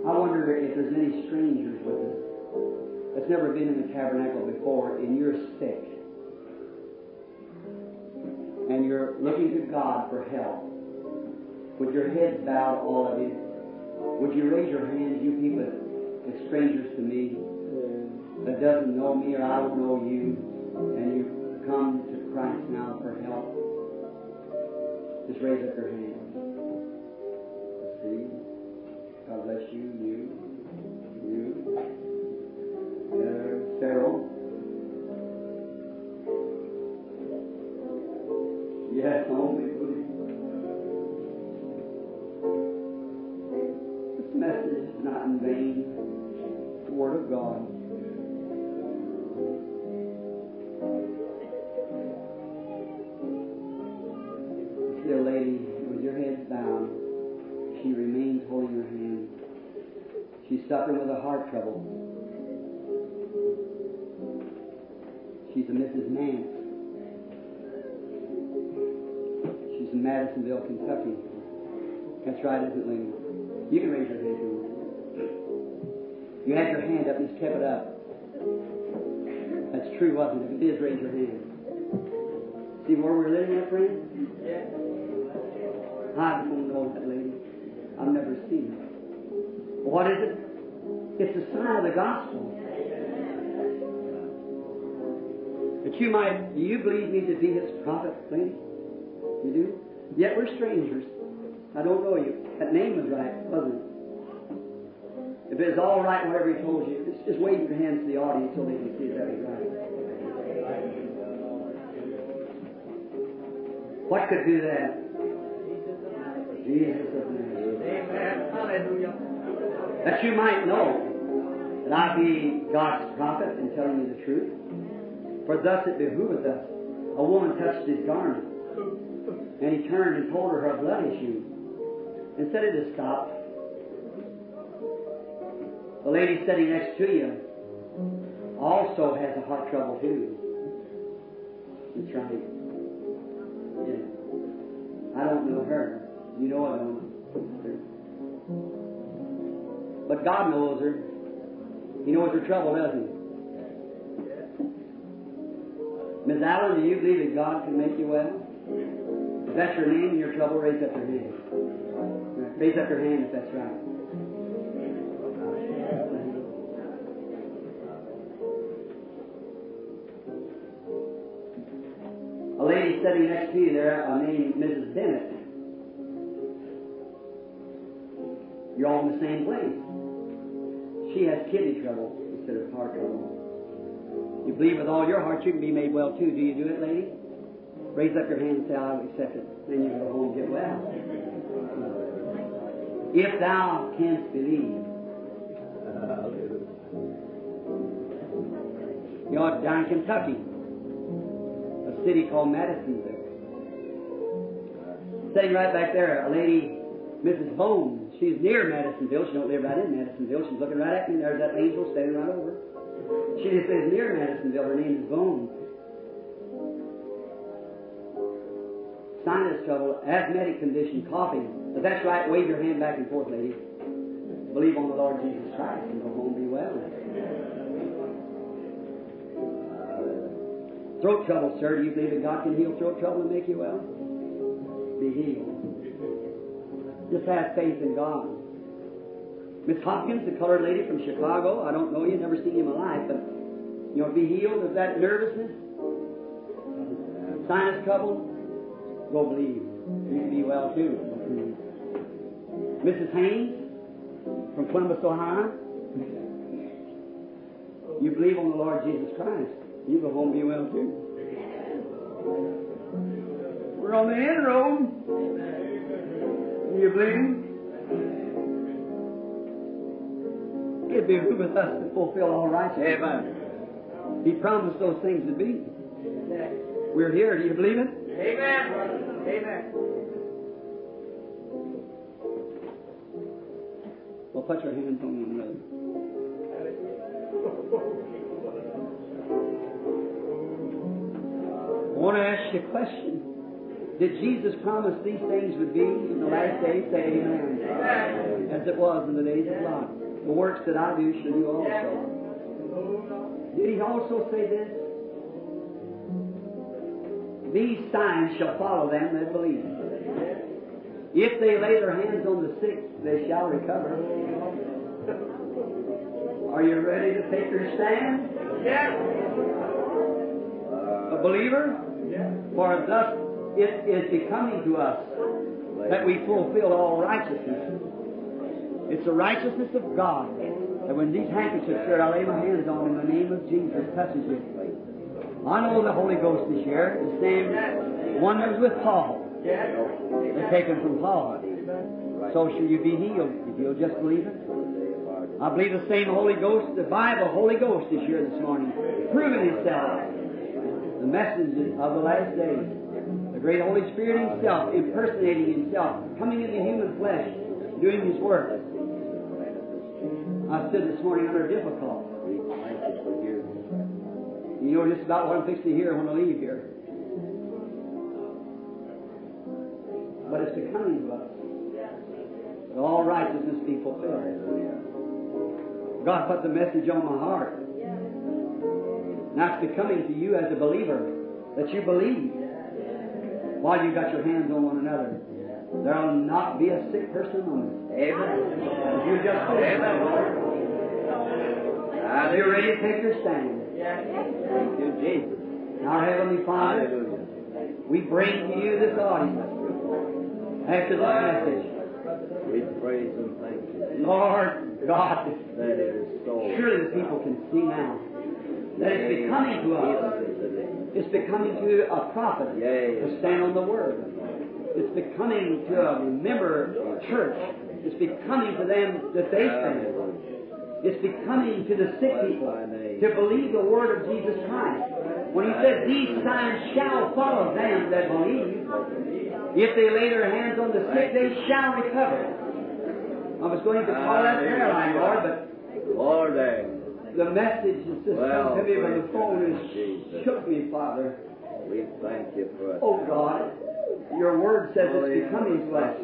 I wonder if there's any strangers with us that's never been in the tabernacle before and you're sick and you're looking to God for help. With your heads bowed, all of you, would you raise your hands, you people, as strangers to me, that doesn't know me or I don't know you, and you've come to Christ now for help? Just raise up your hand. Let's see. God bless you, you, you. Uh, Farrell. Yes, only. This message is not in vain. It's The Word of God. Suffering with a heart trouble. She's a Mrs. Nance. She's in Madisonville, Kentucky. That's right, isn't it, lady? You can raise your hand. too. You had your hand up and just kept it up. That's true, wasn't it? If it is, raise your hand. See where we're living at, friend? I don't know that lady. I've never seen her. What is it? It's a sign of the gospel. That you might, do you believe me to be his prophet, lady? You do? Yet we're strangers. I don't know you. That name was right, wasn't it? If it's all right, whatever he told you, just, just wave your hands to the audience so they can see that it's right. What could do that? Jesus of Nazareth. Amen. Hallelujah. That you might know that I be God's prophet in telling you the truth. For thus it behooveth us. A woman touched his garment, and he turned and told her her blood issue. And said it has stopped. The lady sitting next to you also has a heart trouble too. That's right. Yeah. I don't know her. You know I don't. But God knows her. He knows her trouble, doesn't he? Miss Allen, do you believe that God can make you well? If that's your name and your trouble, raise up your hand. Raise up your hand if that's right. A lady sitting next to you there, uh, named Mrs. Bennett. You're all in the same place. She has kidney trouble instead of heart trouble. You believe with all your heart you can be made well too. Do you do it, lady? Raise up your hand and say, I'll accept it. Then you go home and get well. If thou canst believe. You're down in Kentucky, a city called Madisonville. Sitting right back there, a lady, Mrs. Bone. She's near Madisonville. She don't live right in Madisonville. She's looking right at me. There's that angel standing right over. She just lives near Madisonville. Her name is Bone. Sinus trouble, asthmatic condition, coughing. But that's right. Wave your hand back and forth, lady. Believe on the Lord Jesus Christ and go home and be well. Throat trouble, sir. Do you believe that God can heal throat trouble and make you well? Be healed. Just have faith in God. Miss Hopkins, the colored lady from Chicago, I don't know you, never seen you in my life, but you know, be healed of that nervousness, sinus trouble, go believe. You can be well too. Mrs. Haynes from Columbus, Ohio, you believe on the Lord Jesus Christ. You go home and be well too. We're on the end road. You believe? It behooveth us to fulfill all righteousness. Amen. He promised those things to be. We're here. Do you believe it? Amen. Amen. Well, put your hands on one another. I want to ask you a question. Did Jesus promise these things would be in the last days? Say amen. As it was in the days of Lot. The works that I do shall you also. Did he also say this? These signs shall follow them that believe. If they lay their hands on the sick, they shall recover. Are you ready to take your stand? Yes. A believer? Yes. For thus it is becoming to us that we fulfill all righteousness. It's the righteousness of God that when these handkerchiefs here, I lay my hands on in the name of Jesus touches you. I know the Holy Ghost is here. The same was with Paul. They're taken from Paul. So shall you be healed if you'll just believe it. I believe the same Holy Ghost, the Bible Holy Ghost is here this morning, proving Himself, the messenger of the last days. The great Holy Spirit Himself, impersonating Himself, coming into human flesh, doing His work. I stood this morning under difficulty. You know just about what I'm fixing to hear when I leave here. But it's becoming to us. That all righteousness be fulfilled. God put the message on my heart. Now it's becoming to you as a believer that you believe while you got your hands on one another. There'll not be a sick person on it. Amen. If you just believe. Are you ready to take your stand? Thank you, Jesus. Our Heavenly Father, Hallelujah. we bring to you this audience after this message. We praise and thank you Lord God, that it is so. surely the people can see now that it's becoming to us. It's becoming to a prophet to stand on the Word. It's becoming to a member of church. It's becoming to them that they stand. It's becoming to the sick people to believe the word of Jesus Christ. When he said, These signs shall follow them that believe. If they lay their hands on the sick, they shall recover. I was going to call that prayer line, Lord, but Lord, the message has just Well, come to me by the phone Jesus. shook me, Father. we thank you for it. Oh God, your word says it's becoming flesh,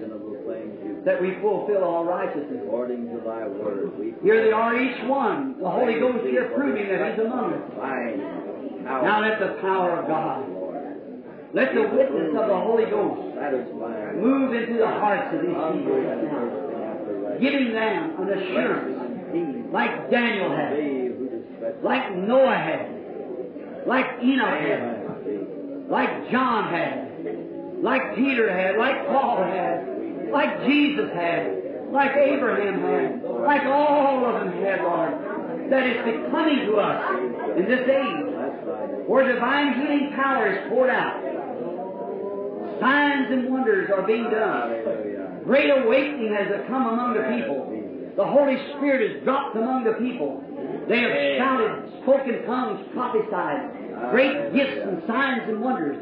that we fulfill all righteousness. according to thy word. We Here they are, each one. The Holy Ghost here proving that He's among us. Now let the power of God, let the witness of the Holy Ghost move into the hearts of these people giving them an assurance like Daniel had, like Noah had, like Enoch had, like John had, like Peter had, like Paul had, like Jesus had, like Abraham had, like all of them had, Lord, that is becoming to us in this age where divine healing power is poured out. Signs and wonders are being done. Great awakening has come among the people. The Holy Spirit has dropped among the people. They have shouted, spoken tongues, prophesied, great ah, gifts and signs and wonders.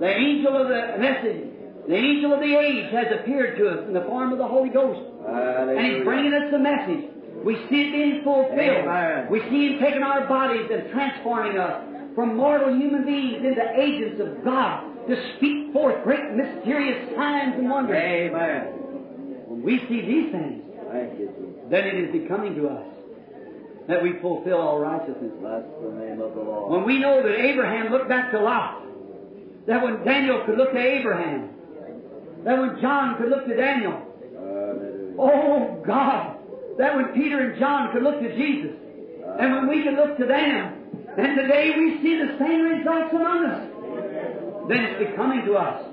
The angel of the message, the angel of the age has appeared to us in the form of the Holy Ghost. And He's bringing us the message. We see it being fulfilled. We see Him taking our bodies and transforming us from mortal human beings into agents of God to speak forth great mysterious signs and wonders. Amen. When we see these things, Thank you, Jesus. then it is becoming to us that we fulfill all righteousness. Bless the name of the Lord. When we know that Abraham looked back to Lot, that when Daniel could look to Abraham, that when John could look to Daniel, Hallelujah. oh God, that when Peter and John could look to Jesus, and when we can look to them, and today we see the same results among us, then it's becoming to us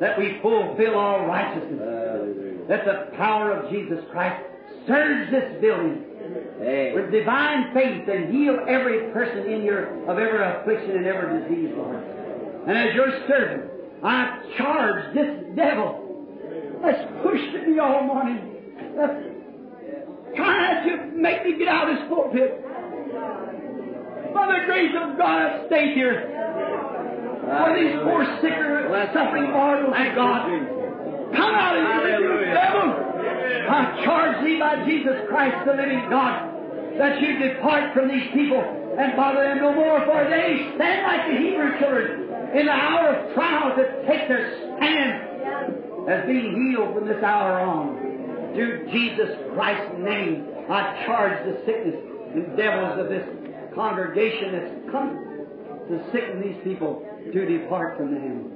that we fulfill all righteousness. Hallelujah. That the power of Jesus Christ surge this building Hey. with divine faith and heal every person in your of every affliction and every disease, Lord. And as your servant, I charge this devil that's pushed at me all morning, that's trying to make me get out of this pulpit. By the grace of God, I stay here. For these poor, sicker, suffering mortals of God. Come out of here, you Hallelujah. devil! I charge thee by Jesus Christ, the living God, that you depart from these people and bother them no more, for they stand like the Hebrew children in the hour of trial to take their stand as being healed from this hour on. Through Jesus Christ's name, I charge the sickness and devils of this congregation that's come to sicken these people to depart from them.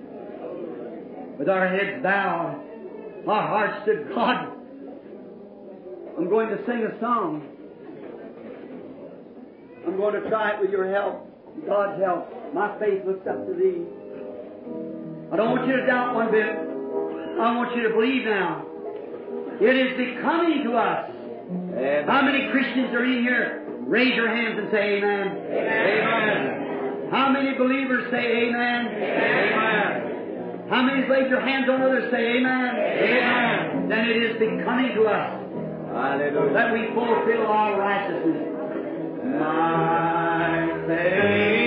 With our heads bowed, our heart said, God, I'm going to sing a song. I'm going to try it with your help, God's help. My faith looks up to thee. I don't want you to doubt one bit. I want you to believe now. It is becoming to us. How many Christians are in here? Raise your hands and say amen. Amen. How many believers say amen? Amen. How many laid your hands on others say amen? Amen. Then it is becoming to us Hallelujah. that we fulfill all righteousness. My faith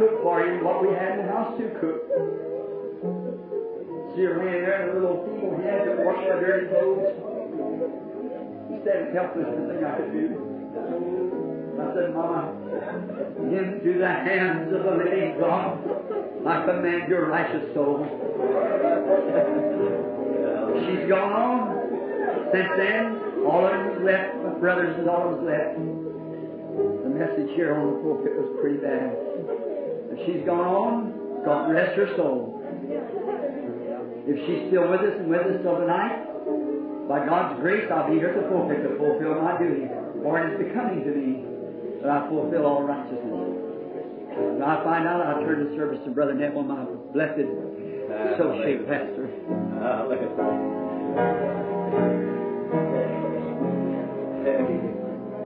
cooked for you what we had in the house to cook. See her laying there in a little feeble head that washed my dirty clothes. Instead of helpless, nothing I could do. I said, Mama, into the hands of the living God, I command your righteous soul. She's gone on. Since then, all of them left, my brothers and all of them left. The message here on the pulpit was pretty bad. She's gone on, God rest her soul. If she's still with us and with us till tonight, by God's grace, I'll be here at the pulpit to fulfill my duty. For it is becoming to me that I fulfill all righteousness. When I find out, I'll turn the service to Brother Neville, my blessed associate pastor. Hallelujah.